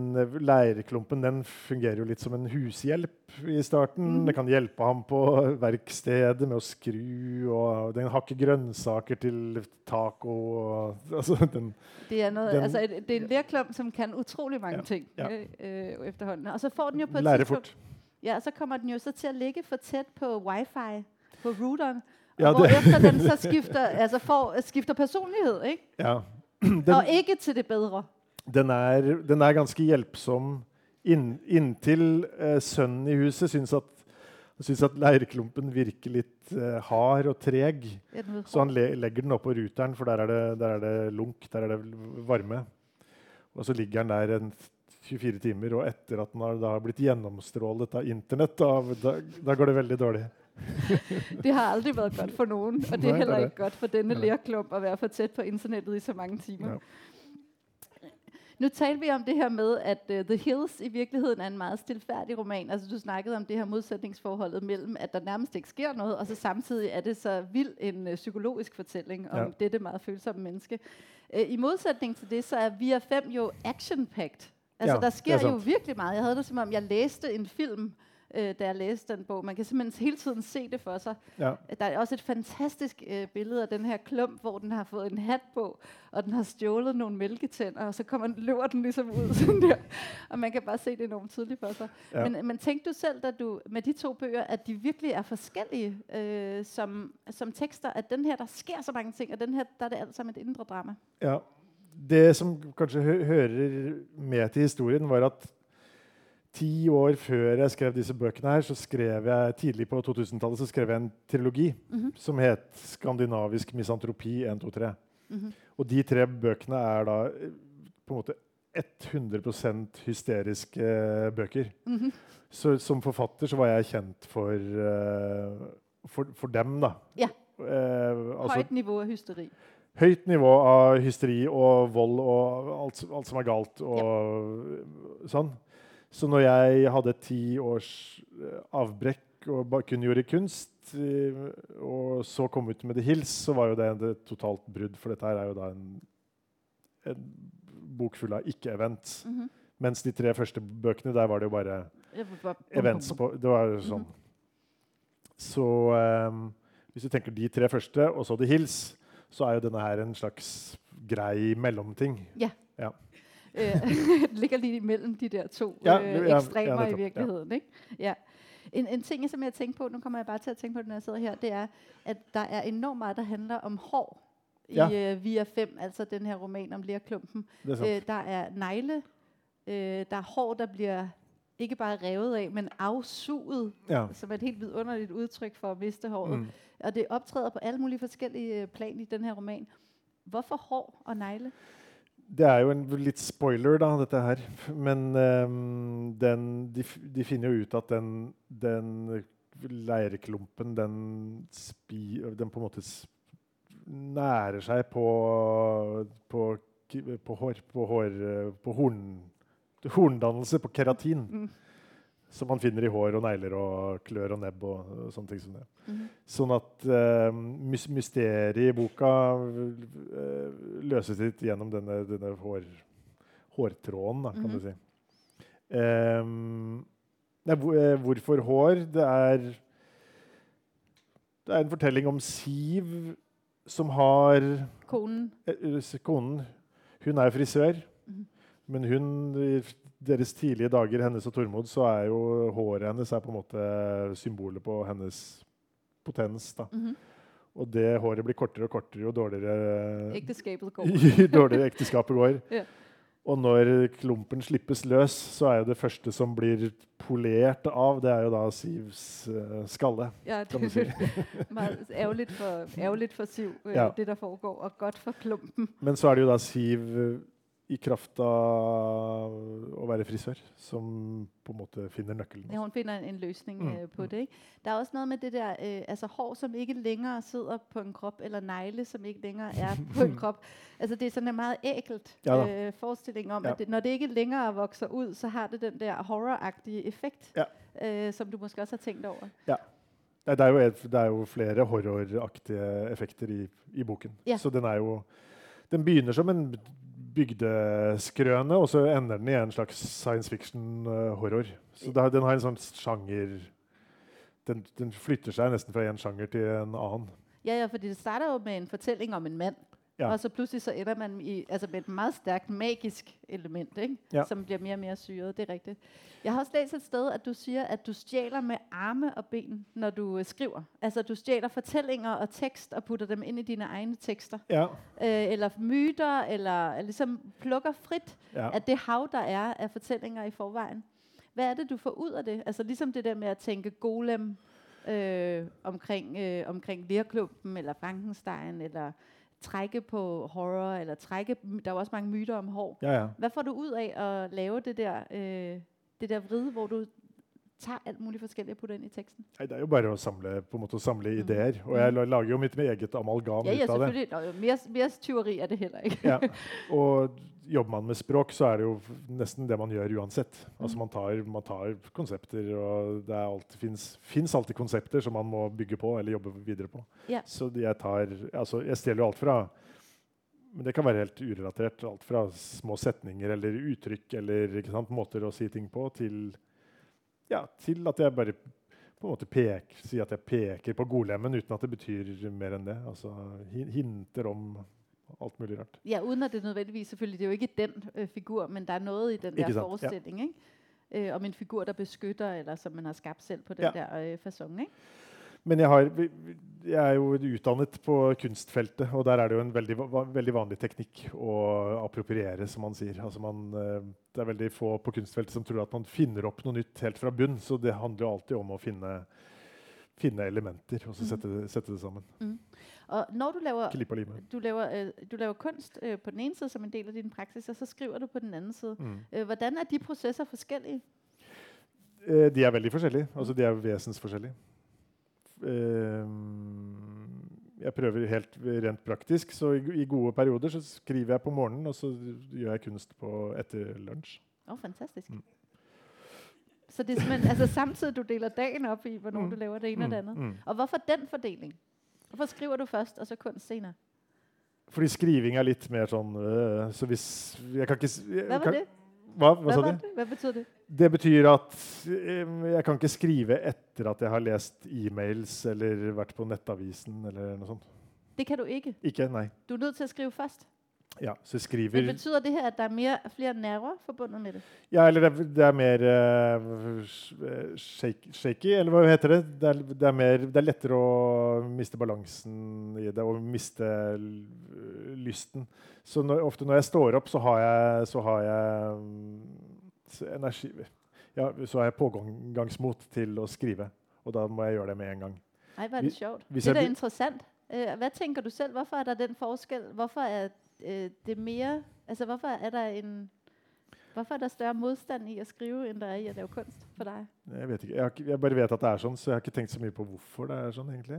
leirklumpen den fungerer jo litt som en hushjelp i starten. Mm. Det kan hjelpe ham på verkstedet med å skru, og den hakker grønnsaker til taco. Og, altså, den, Det er, noe, Den- altså det er en leirklump som kan utrolig mange Ja, ting ja. øh, efterhånden. Og så får den jo på et lærer tidspunkt... fort. Ja, og så kommer den jo så til å ligge for tett på wifi, på routeren. Ja, og den så skifter, altså får, skifter personlighet. ikke? Ja. Den, og ikke til det bedre. den, er, den er ganske hjelpsom inn, inntil eh, sønnen i huset syns at, syns at leirklumpen virker litt eh, hard og treg. Så han le legger den opp på ruteren, for der er, det, der er det lunk, der er det varme. Og så ligger den der en 24 timer, og etter at den har da blitt gjennomstrålet av internett, da, da, da går det veldig dårlig. Det har aldri vært godt for noen, og det er heller er ikke godt for denne lærklump å være for tett på internettet i så mange timer. Ja. Nå talte vi om det her med, at uh, The Hills i virkeligheten er en veldig stillferdig roman. Altså du snakkede om det her motsetningsforholdet mellom at der nærmest ikke skjer noe, og så samtidig er det så vild en uh, psykologisk fortelling om Ja. dette meget følsomme menneske. Uh, I motsetning til det, så er Via 5 jo action-packed. Altså Ja, der er sker jo virkelig meget. Jeg havde det som om, jeg læste en film, øh, da jeg læste den bog. Man kan simpelthen hele tiden se det for sig. Ja. Der er også et fantastisk øh, billede af den her klump, hvor den har fået en hat på, og den har stjålet nogle mælketænder, og så kommer løber den ligesom ud sådan der. Og man kan bare se det enormt tydeligt for sig. Ja. Men, men tænkte du selv, da du med de to bøger, at de virkelig er forskellige øh, som, som tekster, at den her, der sker så mange ting, og den her, der er det alt sammen et indre drama. Ja. Det som kanskje hø hører med til historien, var at ti år før jeg skrev disse bøkene, her, så skrev jeg tidlig på 2000-tallet så skrev jeg en trilogi Mhm. som het 'Skandinavisk misantropi 1, 2, 3'. Mm-hmm. Og de tre bøkene er da eh, på en måte 100 hysteriske eh, bøker. Mm-hmm. Så som forfatter så var jeg kjent for, uh, for, for dem, da. Ja. Uh, altså, Høyt nivå hysteri. Høyt nivå av hysteri og vold og alt, alt som er galt og sånn. Så når jeg hadde ti års eh, avbrekk og kun gjorde kunst, eh, og så kom ut med The Hills, så var jo det et totalt brudd, for dette her er jo da en, en bok full av ikke-event. Mm-hmm. Mens de tre første bøkene, der var det jo bare events på. Det var jo sånn. Så um, hvis du tenker de tre første, og så The Hills, så er jo denne her en slags grei mellomting. Det ligger lige mellom de der to Ja, ja, ja, øh, ja, ekstremer netop, i ja. Ikke? Ja. En, en ting, som jeg tænkte på, nu kommer jeg bare til at tænke på det, når jeg sidder her, det er, at der er enormt meget, der handler om hår i Ja. øh, Via 5, altså den her roman om lærklumpen. Er. Øh, der er negle, øh, der er hår, der bliver ikke bare revet af, men afsuget, Ja. som er et helt vidunderligt udtryk for at miste håret. Mm. Og det optræder på alle mulige forskellige øh, plan i den her roman. Hvorfor hår og negle? Det er jo en litt spoiler, da, dette her. Men ehm, den, de, de finner jo ut at den, den leirklumpen, den, spi, den på en måte nærer seg på, på, på, hår, på, hår, på horn, horndannelse, på keratin. Mm. Som man finner i hår og negler og klør og nebb og, sånne ting som det. Mm. Sånn at uh, mysteriet i boka uh, løses litt gjennom denne, denne hår, hårtråden, da, kan mm. du si. Um, nei, eh, hvorfor hår? Det er Det er en fortelling om Siv som har Konen. eh, Konen Hun er frisør. Men hun i deres tidlige dager, hennes og Tormod, så er jo håret hennes er på en måte symbolet på hennes potens. da. Mm-hmm. Og det håret blir kortere og kortere jo dårligere, ekteskapet går. dårligere ekteskapet går. yeah. Og når klumpen slippes løs, så er jo det første som blir polert av, det er jo da Sivs uh, skalle. Ja, kan du si. er meget ærgerligt for, ærgerligt for Siv, øh, Ja. det der foregår, og godt for klumpen. Men så er det jo da Siv i kraft av å være frisør som på en måte finner nøkkelen. Ja, hun finner en, løsning Mm, mm. øh, på det. det. Ikke? Der er også noe med det der, øh, altså hår, som ikke lenger sidder på en kropp, eller negle, som ikke lenger er på en kropp. Altså det er sånn en meget ekkelt Ja øh, forestilling om, Ja. at det, når det ikke lenger vokser ut, så har det den der horroraktige effekt, øh, som du måske også har tenkt over. Ja. det, er jo, et- det er jo flere horroraktige effekter i, i boken. Ja. Så den er jo Den begynner som en bygdeskrøne, og så ender den i en slags science fiction-horror. Så det, den har en sånn sjanger den, den flytter seg nesten fra en sjanger til en annen. Ja, ja, fordi det starter jo med en fortelling om en mand, Ja. og så pludselig så ender man i, altså med et meget stærkt magisk element, ikke? Ja. som bliver mere og mere syret, det er rigtigt. Jeg har også læst et sted, at du siger, at du stjæler med arme og ben, når du øh, skriver. Altså du stjæler fortællinger og tekst og putter dem ind i dine egne tekster. Ja. Øh, eller myter, eller ligesom plukker frit ja. af det hav, der er af fortællinger i forvejen. Hvad er det, du får ud af det? Altså ligesom det der med at tænke golem øh, omkring, øh, omkring Lerklumpen, eller Frankenstein, eller trække på horror, eller trække, der er jo også mange myter om hår. ja, ja. Hvad får du ud af at lave det der, øh, det der vride, hvor du tager alt muligt forskelligt og putter ind i teksten? Nei, det er jo bare å samle, på en måte, samle Mm. ideer. Og jeg lager jo mitt eget amalgam Ja, ja, ut av det. selvfølgelig. Nå, jo, mere, mere tyveri er det heller ikke. Ja. Og jobber man med språk, så er det jo nesten det man gjør uansett. Altså Mm. man tar, man tar konsepter, og det er alltid, finnes, finnes alltid konsepter som man må bygge på eller jobbe videre på. Ja. Så jeg tar Altså, jeg stjeler jo alt fra men det kan være helt urelatert. Alt fra små setninger eller uttrykk eller sant, måter å si ting på, til, ja, til at jeg bare på en måte peker, si at jeg peker på golemmen uten at det betyr mer enn det. Altså hin- hinter om alt mulig rart. Ja, uden at det nødvendigvis selvfølgelig, det er jo ikke den øh, figur, men der er noe i den der forestillingen ja. forestilling. Øh, om en figur, der beskytter, eller som man har skapt selv på den Ja. der øh, fasongen. ikke? Men jeg, har, jeg er jo utdannet på kunstfeltet, og der er det jo en veldig, veldig vanlig teknikk å appropriere, som man sier. Altså man, eh, det er veldig få på kunstfeltet som tror at man finner opp noe nytt helt fra bunn, så det handler jo alltid om å finne, finne elementer og så Mhm. sette, sette det sammen. Og når du laver, du laver, øh, du laver kunst øh, på den ene side som en del av din praksis, og så skriver du på den andre side. Mm. Øh, hvordan er de prosesser forskellige? Eh, De er veldig forskjellige. Altså de er vesensforskjellige. Ehm, Jeg prøver helt rent praktisk, så i, gode perioder så skriver jeg på morgenen, og så gjør jeg kunst på etter lunsj. Åh, oh, fantastisk. Mm. Så det er altså samtidig du deler dagen opp i, hvornår Mm. du lager det ene og det andre. mm. Og hvorfor den fordeling? Hvorfor skriver du først, og så kunst senere? Fordi skriving er litt mer sånn øh, Så hvis Jeg kan ikke jeg Hva var kan, Hva, hva Hvad sa du? det? Det? Betyr at jeg kan ikke skrive etter at jeg har lest e-mails eller vært på Nettavisen eller noe sånt. Det kan du ikke. Ikke, nei. Du er nødt til å skrive først. Ja, så skriver... Men betyr betyder det her, at det er mer, flere nerver forbundet med det? Ja, eller det, er- det er mer uh, shake, shaky, eller hva heter det? Det er, det, er mer, det er lettere å miste balansen i det og miste lysten. Så når, ofte når jeg står opp, så har jeg, så har jeg så energi ja, Så har jeg pågangsmot til å skrive. Og da må jeg gjøre det med en gang. Nei, er det sjovt. Det er interessant. Hva tenker du selv? Hvorfor er det den forskel? Hvorfor er øh, det mere... Altså, hvorfor er der en... Hvorfor er der større modstand i å skrive, enn det er i å lave kunst for deg? Jeg, vet ikke. Jeg, har jeg bare vet at det er sånn, så jeg har ikke tenkt så mye på hvorfor det er sånn. egentlig.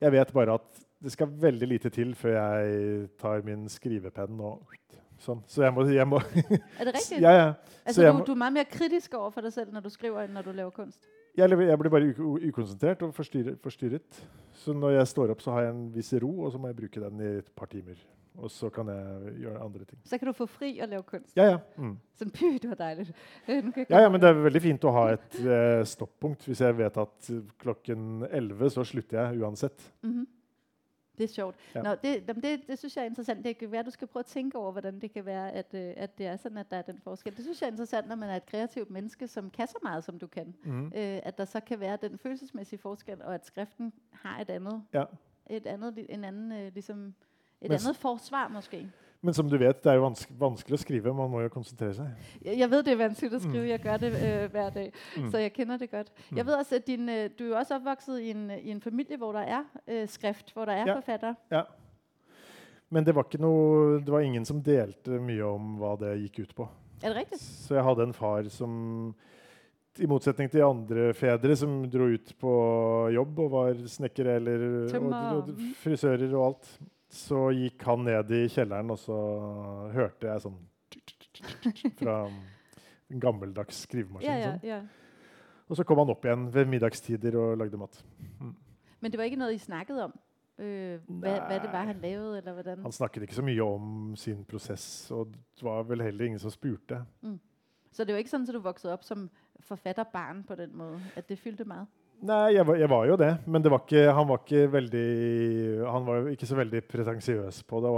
Jeg vet bare at det skal veldig lite til før jeg tar min skrivepenn og sånn. Så jeg må, jeg må Er det riktig? Ja, ja. altså, du, du er mye mer kritisk over for dig selv, når du skriver, enn når du laver kunst. Jeg, jeg blir bare ukonsentrert og forstyrret, forstyrret. Så når jeg står opp, så har jeg en viss ro, og så må jeg bruke den i et par timer. Og så kan jeg gjøre andre ting. Så kan du få fri og lage kunst. Ja, ja. Mm. Py, det var jeg Ja, ja, men det er veldig fint å ha et eh, stoppunkt. Hvis jeg vet at eh, klokken 11 så slutter jeg uansett. Mhm. Det er sjovt. Ja. Nå, det, det, det synes jeg er interessant. Det kan være, du skal prøve at tænke over, hvordan det kan være, at, øh, at det er sådan, at der er den forskel. Det synes jeg er interessant, når man er et kreativt menneske, som kan så meget, som du kan. Mm. Øh, at der så kan være den følelsesmæssige forskel, og at skriften har et andet, Ja. et andet en anden, øh, ligesom, et Men andet forsvar måske. Men som du vet, det er jo vanske, vanskelig å skrive. Man må jo konsentrere seg. Jeg, vet det er vanskelig å skrive. Jeg gjør det øh, hver dag, Mm. så jeg kender det godt. Jeg vet også, at din, øh, du er også oppvokst i en, i en familie, hvor det er øh, skrift, hvor det er Ja. forfatter. Ja. Men det var, ikke noe, det var ingen som delte mye om hva det gikk ut på. Er det riktig? Så jeg hadde en far som i motsetning til andre fedre som dro ut på jobb og var snekkere eller og, og, mm. frisører og alt, så gikk han ned i kjelleren, og så hørte jeg sånn fra en gammeldags skrivemaskin. Ja, ja, Sånn. Og så kom han opp igjen ved middagstider og lagde mat. Men det var ikke noe I snakket om? Øh, hva, hvad det var, han lavede, eller hvordan? Han snakket ikke så mye om sin prosess, og det var vel heller ingen som spurte. Så det var ikke sånn at du vokste opp som forfatterbarn på den måten? at det fyldte meget? Nei, jeg var, jeg var jo det, men det var ikke, han var ikke veldig Han var ikke så veldig pretensiøs på det.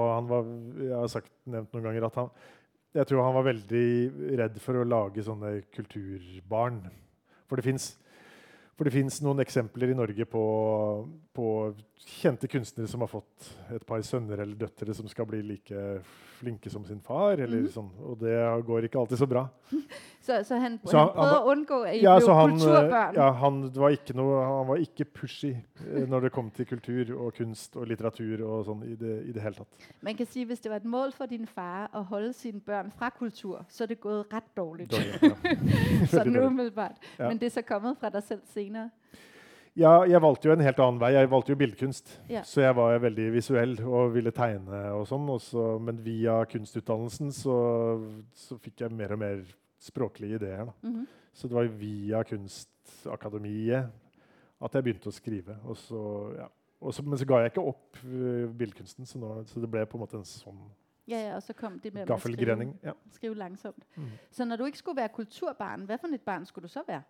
Jeg har sagt, nevnt noen ganger at han Jeg tror han var veldig redd for å lage sånne kulturbarn. For det fins noen eksempler i Norge på, på kjente kunstnere som har fått et par sønner eller døtre som skal bli like flinke som sin far. Eller Mhm. sånn, og det går ikke alltid så bra. Så, så han, Så han han- at undgå, at I Ja, han, kulturbørn? ja, han, var ikke noe, han var ikke pushy eh, når det kom til kultur og kunst og litteratur og sånn i det, i det hele tatt. Man kan sige, hvis det var et mål for din far å holde sine børn fra kultur, så er det gått rett dårlig. Dårlig, ja. sånn umiddelbart. Ja. Men det er så kommet fra deg selv senere. Ja, jeg valgte jo en helt annen vei. Jeg valgte jo billedkunst. Ja. Så jeg var veldig visuell og ville tegne og sånn. men via kunstutdannelsen så, så fikk jeg mer og mer språklige ideer. Da. Mm-hmm. Så det var via Kunstakademiet at jeg begynte å skrive. Og så, ja. og så, men så ga jeg ikke opp uh, billedkunsten, så, nå, så det ble på en måte en sånn Ja, ja, og så kom det med, med skrive. Ja. skrive langsomt. Mm. Så når du ikke skulle være kulturbarn, hva for et barn skulle du så være?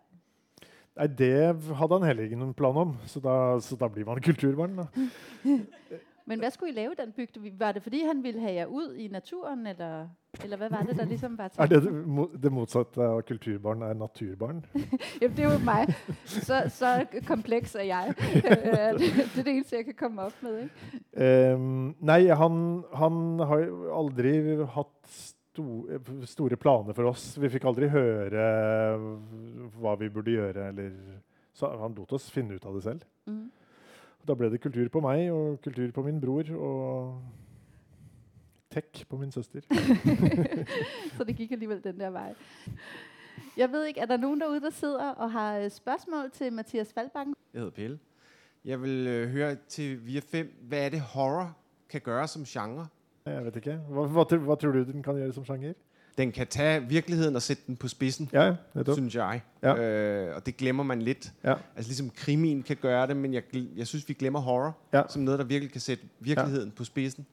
Nei, det hadde han heller ikke noen plan om, så da, så da blir man kulturbarn. Da. Men hva skulle I lave den bygda? Var det fordi, han ville ha jer ut i naturen, eller, eller hva var det, der liksom var Er det det, motsatte av kulturbarn er naturbarn? ja, det er jo meg. Så, så kompleks er jeg. Det, er det eneste, jeg kan komme opp med. Ikke? Um, nei, han, han har jo aldri hatt store planer for oss. Vi fikk aldri høre hva vi burde gjøre, eller Så han lot oss finne ut av det selv. Mm. Da ble det kultur på meg, og kultur på min bror, og tech på min søster. så det gikk alligevel den der veien. Jeg vet ikke, er der nogen derude, der sidder og har spørsmål til Mathias Faldbakken? Jeg heter Pelle. Jeg vil øh, høre til Via 5, Hva er det horror kan gjøre som genre? Jeg vet ikke. Hva, hva, hva tror du den kan gjøre som sjanger? Den kan ta virkeligheten og sætte den på spissen, Ja, syns jeg. Ja. Øh, og det glemmer man litt. Ja. Altså liksom krimien kan gøre det, men jeg, jeg synes, vi glemmer horror Ja. som noe der virkelig kan sætte virkeligheten på spissen.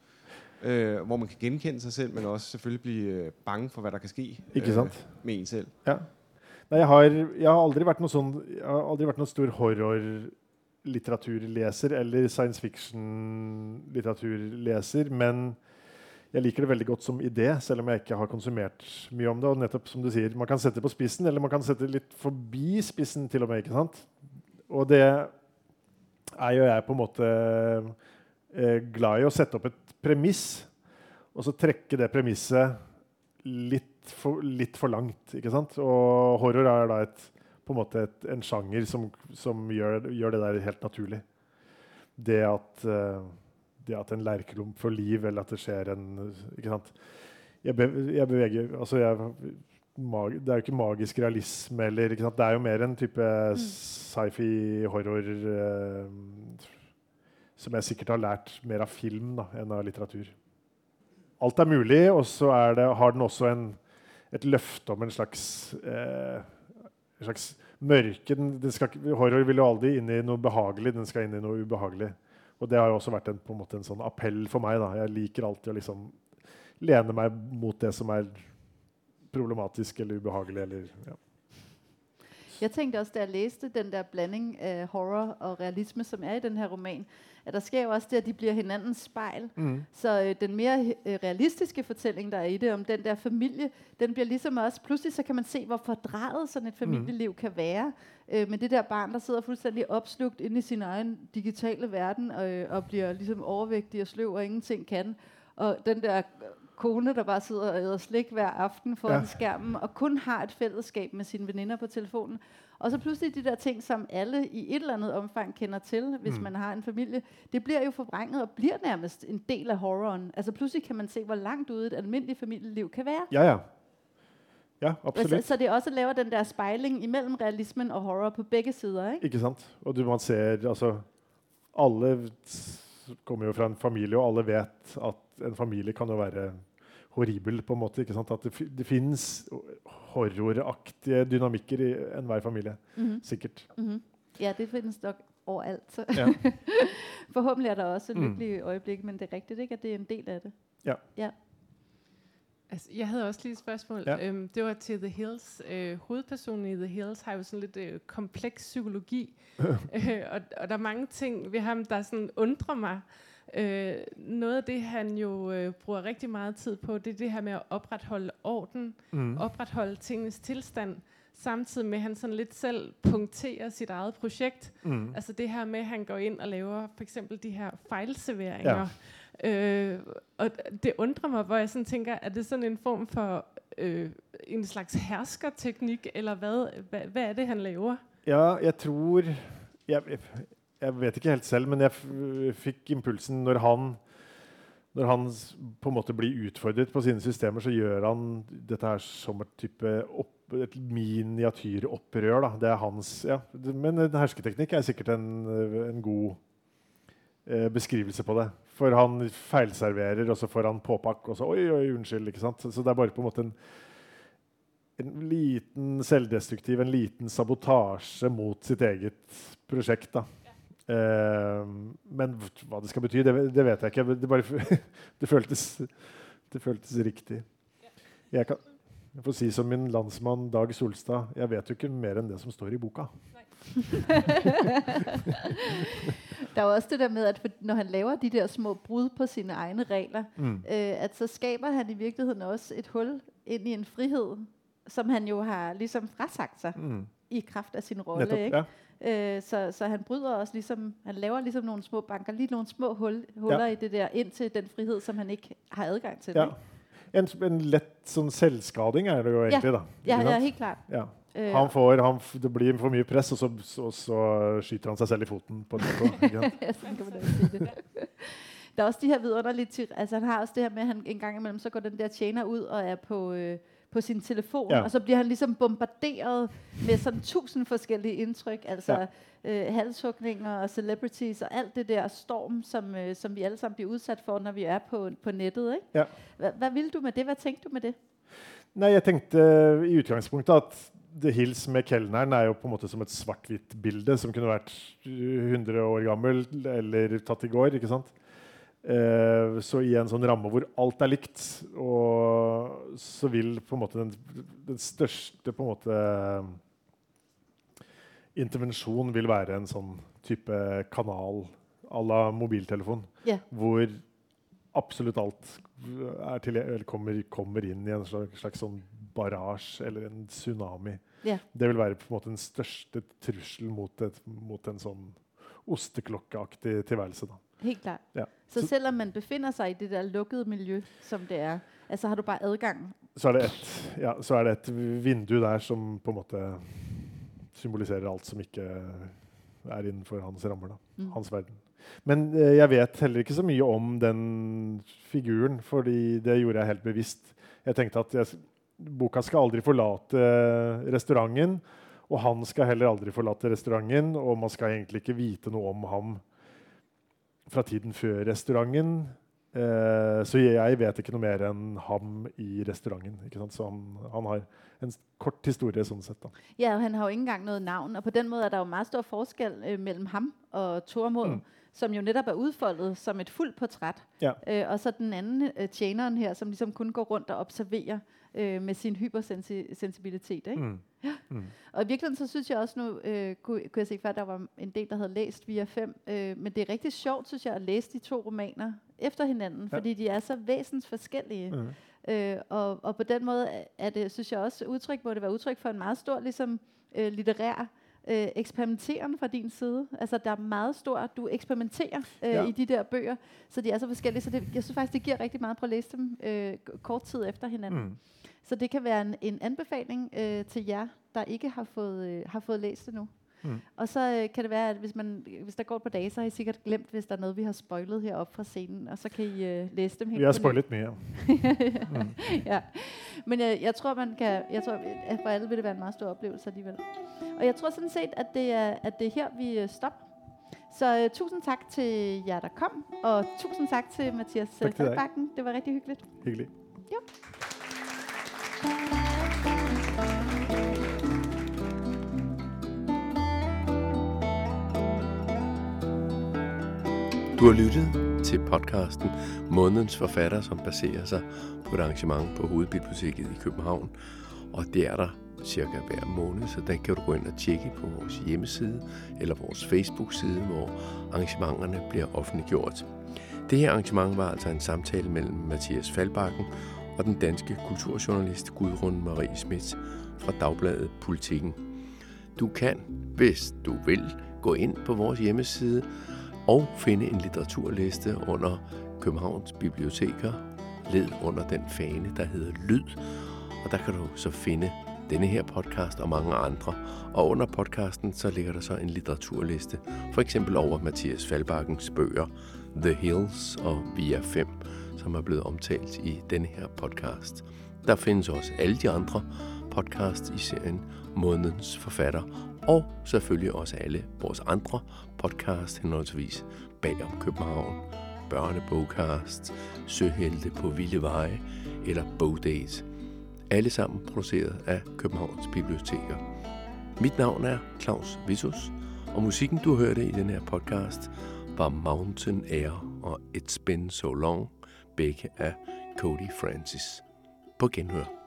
Øh, hvor man kan genkende seg selv, men også selvfølgelig bli øh, bange for, hva der kan ske Ikke sant? med en selv. Ja. Nei, jeg har, jeg har aldri vært noe sånn Jeg har aldri vært noen stor horrorlitteraturleser eller science fiction-litteraturleser, men jeg liker det veldig godt som idé, selv om jeg ikke har konsumert mye om det. Og nettopp som du sier, Man kan sette det på spissen, eller man kan sette det litt forbi spissen til og med. ikke sant? Og det er jo jeg på en måte eh, glad i å sette opp et premiss, og så trekke det premisset litt for, litt for langt. ikke sant? Og horror er da et, på en måte et, en sjanger som, som gjør, gjør det der helt naturlig. Det at, eh, det at en lerkelump får liv, eller at det skjer en ikke sant? Jeg, be, jeg beveger altså jeg, Det er jo ikke magisk realisme, eller ikke sant? Det er jo mer en type sci-fi-horror eh, som jeg sikkert har lært mer av film da, enn av litteratur alt er mulig, og så er det, har den også en, et løfte om en slags, eh, en slags mørke. Den, den skal, horror vil jo aldri inn i noe behagelig, den skal inn i noe ubehagelig. Og det har jo også vært en, på en, måte en sånn appell for meg. Da. Jeg liker alltid å liksom lene meg mot det som er problematisk eller ubehagelig. Eller, ja. Jeg tenkte også, da jeg leste den der blanding af horror og realisme, som er i denne romanen, at der sker jo også det, at de blir hinandens spejl. Mm. Så øh, den mer øh, realistiske fortellingen der er i det, om den der familie, den blir ligesom også, pludselig så kan man se, hvor fordrejet sånn et familieliv kan være. Øh, men det der barn, der sidder fuldstændig opslugt inde i sin egen digitale verden, øh, og bliver ligesom overvægtig og sløv og ingenting kan. Og den der kone, der bare sidder og æder slik hver aften foran ja. Skærmen, og kun har et fællesskab med sine veninder på telefonen. Og så pludselig de der ting, som alle i et eller andet omfang kender til, hvis mm. man har en familie, det bliver jo forvrænget og bliver nærmest en del af horroren. Altså pludselig kan man se, hvor langt ude et almindeligt familieliv kan være. Ja, ja. Ja, absolutt. så det også laver den der spejling imellem realismen og horror på begge sider, ikke? Ikke sant? Og du, man ser altså Alle kommer jo fra en familie, og alle vet at en familie kan jo være horribel, på en måte. ikke sant? At det, det fins horroraktige dynamikker i enhver familie. Mm-hmm. Sikkert. Mm-hmm. Ja, det finnes nok overalt. Så. Ja. Forhåpentlig er det også Mm. lykkelige øyeblikk, men det er riktig ikke? At det er en del av det. Altså, jeg havde også lige et spørgsmål. Ja. Øhm, det var til The Hills. Øh, hovedpersonen i The Hills har jo sådan lidt øh, kompleks psykologi. øh, og, og der er mange ting ved ham, der sådan undrer mig. Øh, noget af det, han jo øh, bruger rigtig meget tid på, det er det her med at opretholde orden, Mm. opretholde tingens tilstand, samtidig med, at han sådan lidt selv punkterer sit eget projekt. Mm. Altså det her med, at han går ind og laver for eksempel de her fejlserveringer. Ja. Øh, og det undrer mig, hvor jeg sådan tænker, er det sådan en form for øh, en slags herskerteknik, eller hvad, hvad, hvad er det, han laver? Ja, jeg tror jeg, jeg, vet ikke helt selv, men jeg f fikk impulsen når han når han på en måte blir utfordret på sine systemer, så gjør han dette her som et type opp, et miniatyropprør. Da. Det er hans ja. Men en hersketeknikk er sikkert en, en god eh, beskrivelse på det. For han feilserverer, og så får han påpakk, og så Oi, oi, unnskyld. ikke sant? Så, det er bare på en måte en en liten selvdestruktiv, en liten sabotasje mot sitt eget prosjekt. Da. Eh, men hva det skal bety, det, det vet jeg ikke. Det, bare, det, føltes, det føltes riktig. Jeg, kan, jeg får si som min landsmann Dag Solstad, jeg vet jo ikke mer enn det som står i boka. Der er jo også det der med, at når han laver de der små brud på sine egne regler, Mm. øh, at så skaber han i virkeligheden også et hul ind i en frihed, som han jo har ligesom frasagt sig Mm. i kraft af sin rolle. Ikke? Ja. Øh, så, så han bryder også ligesom, han laver ligesom nogle små banker, lige nogle små hul, huller Ja. i det der, ind til den frihed, som han ikke har adgang til. ja. Ikke? En, en lett sånn selvskading er det jo egentlig, da. Ja, ja, helt klart. ja. Øh, Han får, han, det blir for mye press, og så, og så skyter han seg selv i foten. på en det. Der er også de her vidunderlige... Altså han har også det her med, at han en gang imellom så går den der tjener ut og er på, øh, på sin telefon, Ja. og så blir han liksom bombarderet med sånn tusen forskellige inntrykk. altså ja. øh, halshugninger og celebrities og alt det der storm, som, øh, som vi alle sammen blir utsatt for, når vi er på, på nettet. Ja. Hva, hvad vil du med det? Hva tenkte du med det? Nei, jeg tenkte eh, i utgangspunktet at The Hills med kelneren er jo på en måte som et svart-hvitt-bilde som kunne vært eh, 100 år gammel eller tatt i går. ikke sant? Eh, så i en sånn ramme hvor alt er likt, og så vil på en måte den, den største på en måte intervensjon vil være en sånn type kanal à la mobiltelefon, yeah. hvor absolutt alt er til, kommer, kommer inn i en slags, slags sånn barrasje eller en tsunami. Ja. Det vil være på en måte den største trusselen mot, et, mot en sånn osteklokkeaktig tilværelse. Da. Helt klart. Ja. Så Så- selvom man befinner seg i det der lukkede miljø, som det er, altså har du bare adgang Så er, det et, ja, så er det et vindu der som på en måte symboliserer alt som ikke er innenfor hans rammer. Da. Mm. Hans verden. Men eh, jeg vet heller ikke så mye om den figuren, fordi det gjorde jeg helt bevisst. Jeg tenkte at jeg, boka skal aldri forlate restauranten, og han skal heller aldri forlate restauranten, og man skal egentlig ikke vite noe om ham fra tiden før restauranten. Eh, så jeg vet ikke noe mer enn ham i restauranten. Ikke sant? Så han, han har en kort historie sånn sett. Da. Ja, og han har jo ikke engang noe navn, og på den måten er det jo meget stor forskel mellom mellem ham og Tormod, mm. Som jo nettopp er utfoldet som et fullt portræt. Ja. Eh, og så den anden øh, tjeneren her, som liksom kun går rundt og observerer øh, med sin hypersensibilitet. Ikke? Mm. Ja. Mm. Og i virkeligheden så synes jeg også nu, øh, kunne, kunne jeg se før, at der var en del, der havde læst via fem, øh, men det er rigtig sjovt, synes jeg, at læse de to romaner efter hinanden, ja. Fordi de er så væsens forskellige. Mm. Øh, og, og på den måde er det, synes jeg også, udtryk, må det være udtryk for en meget stor ligesom, øh, litterær øh, eksperimenteren fra din side. Altså, der er meget stor, du eksperimenterer øh, Ja. i de der bøger, så de er så forskellige. Så det, jeg synes faktisk, det giver rigtig meget på at læse dem øh, kort tid efter hinanden. Mm. Så det kan være en, en anbefaling øh, til jer, der ikke har fået, øh, har fået læst det nu. Mm. Og så øh, kan det være, at hvis, man, hvis der går på dage, så har I sikkert glemt, hvis der er noget, vi har spoilet heroppe fra scenen, og så kan I øh, læse dem helt Vi har spoilet mer Mm. ja. Men jeg, jeg tror, man kan, jeg tror, at for alle vil det være en meget stor oplevelse alligevel. Og jeg tror sådan set, at det er, at det er her, vi øh, stopper. Så uh, tusind tak til jer, der kom, og tusind tak til Mathias. Feldbakken. Det var rigtig hyggeligt. Hyggelig. Du har lyttet til podcasten Månedens Forfatter, som baserer sig på et arrangement på Hovedbiblioteket i København. Og det er der cirka hver måned, så den kan du gå ind og tjekke på vores hjemmeside eller vores Facebook-side, hvor arrangementerne bliver offentliggjort. Det her arrangement var altså en samtale mellem Mathias Faldbakken og den danske kulturjournalist Gudrun Marie Schmidt fra Dagbladet Politikken. Du kan, hvis du vil, gå ind på vores hjemmeside og finde en litteraturliste under Københavns Biblioteker, led under den fane, der hedder Lyd. Og der kan du så finde denne her podcast og mange andre. Og under podcasten, så ligger der så en litteraturliste, for eksempel over Mathias Faldbakkens bøger The Hills og Via 5, som er blevet omtalt i denne her podcast. Der findes også alle de andre podcast i serien Månedens Forfatter, og selvfølgelig også alle vores andre podcast, henholdsvis Bag om København, Børnebogcast, Søhelte på Vilde Veje eller Bogdates. Alle sammen produceret af Københavns Biblioteker. Mit navn er Claus Visus, og musikken du hørte i den her podcast var Mountain Air og It's Been So Long, begge af Cody Francis. På genhør.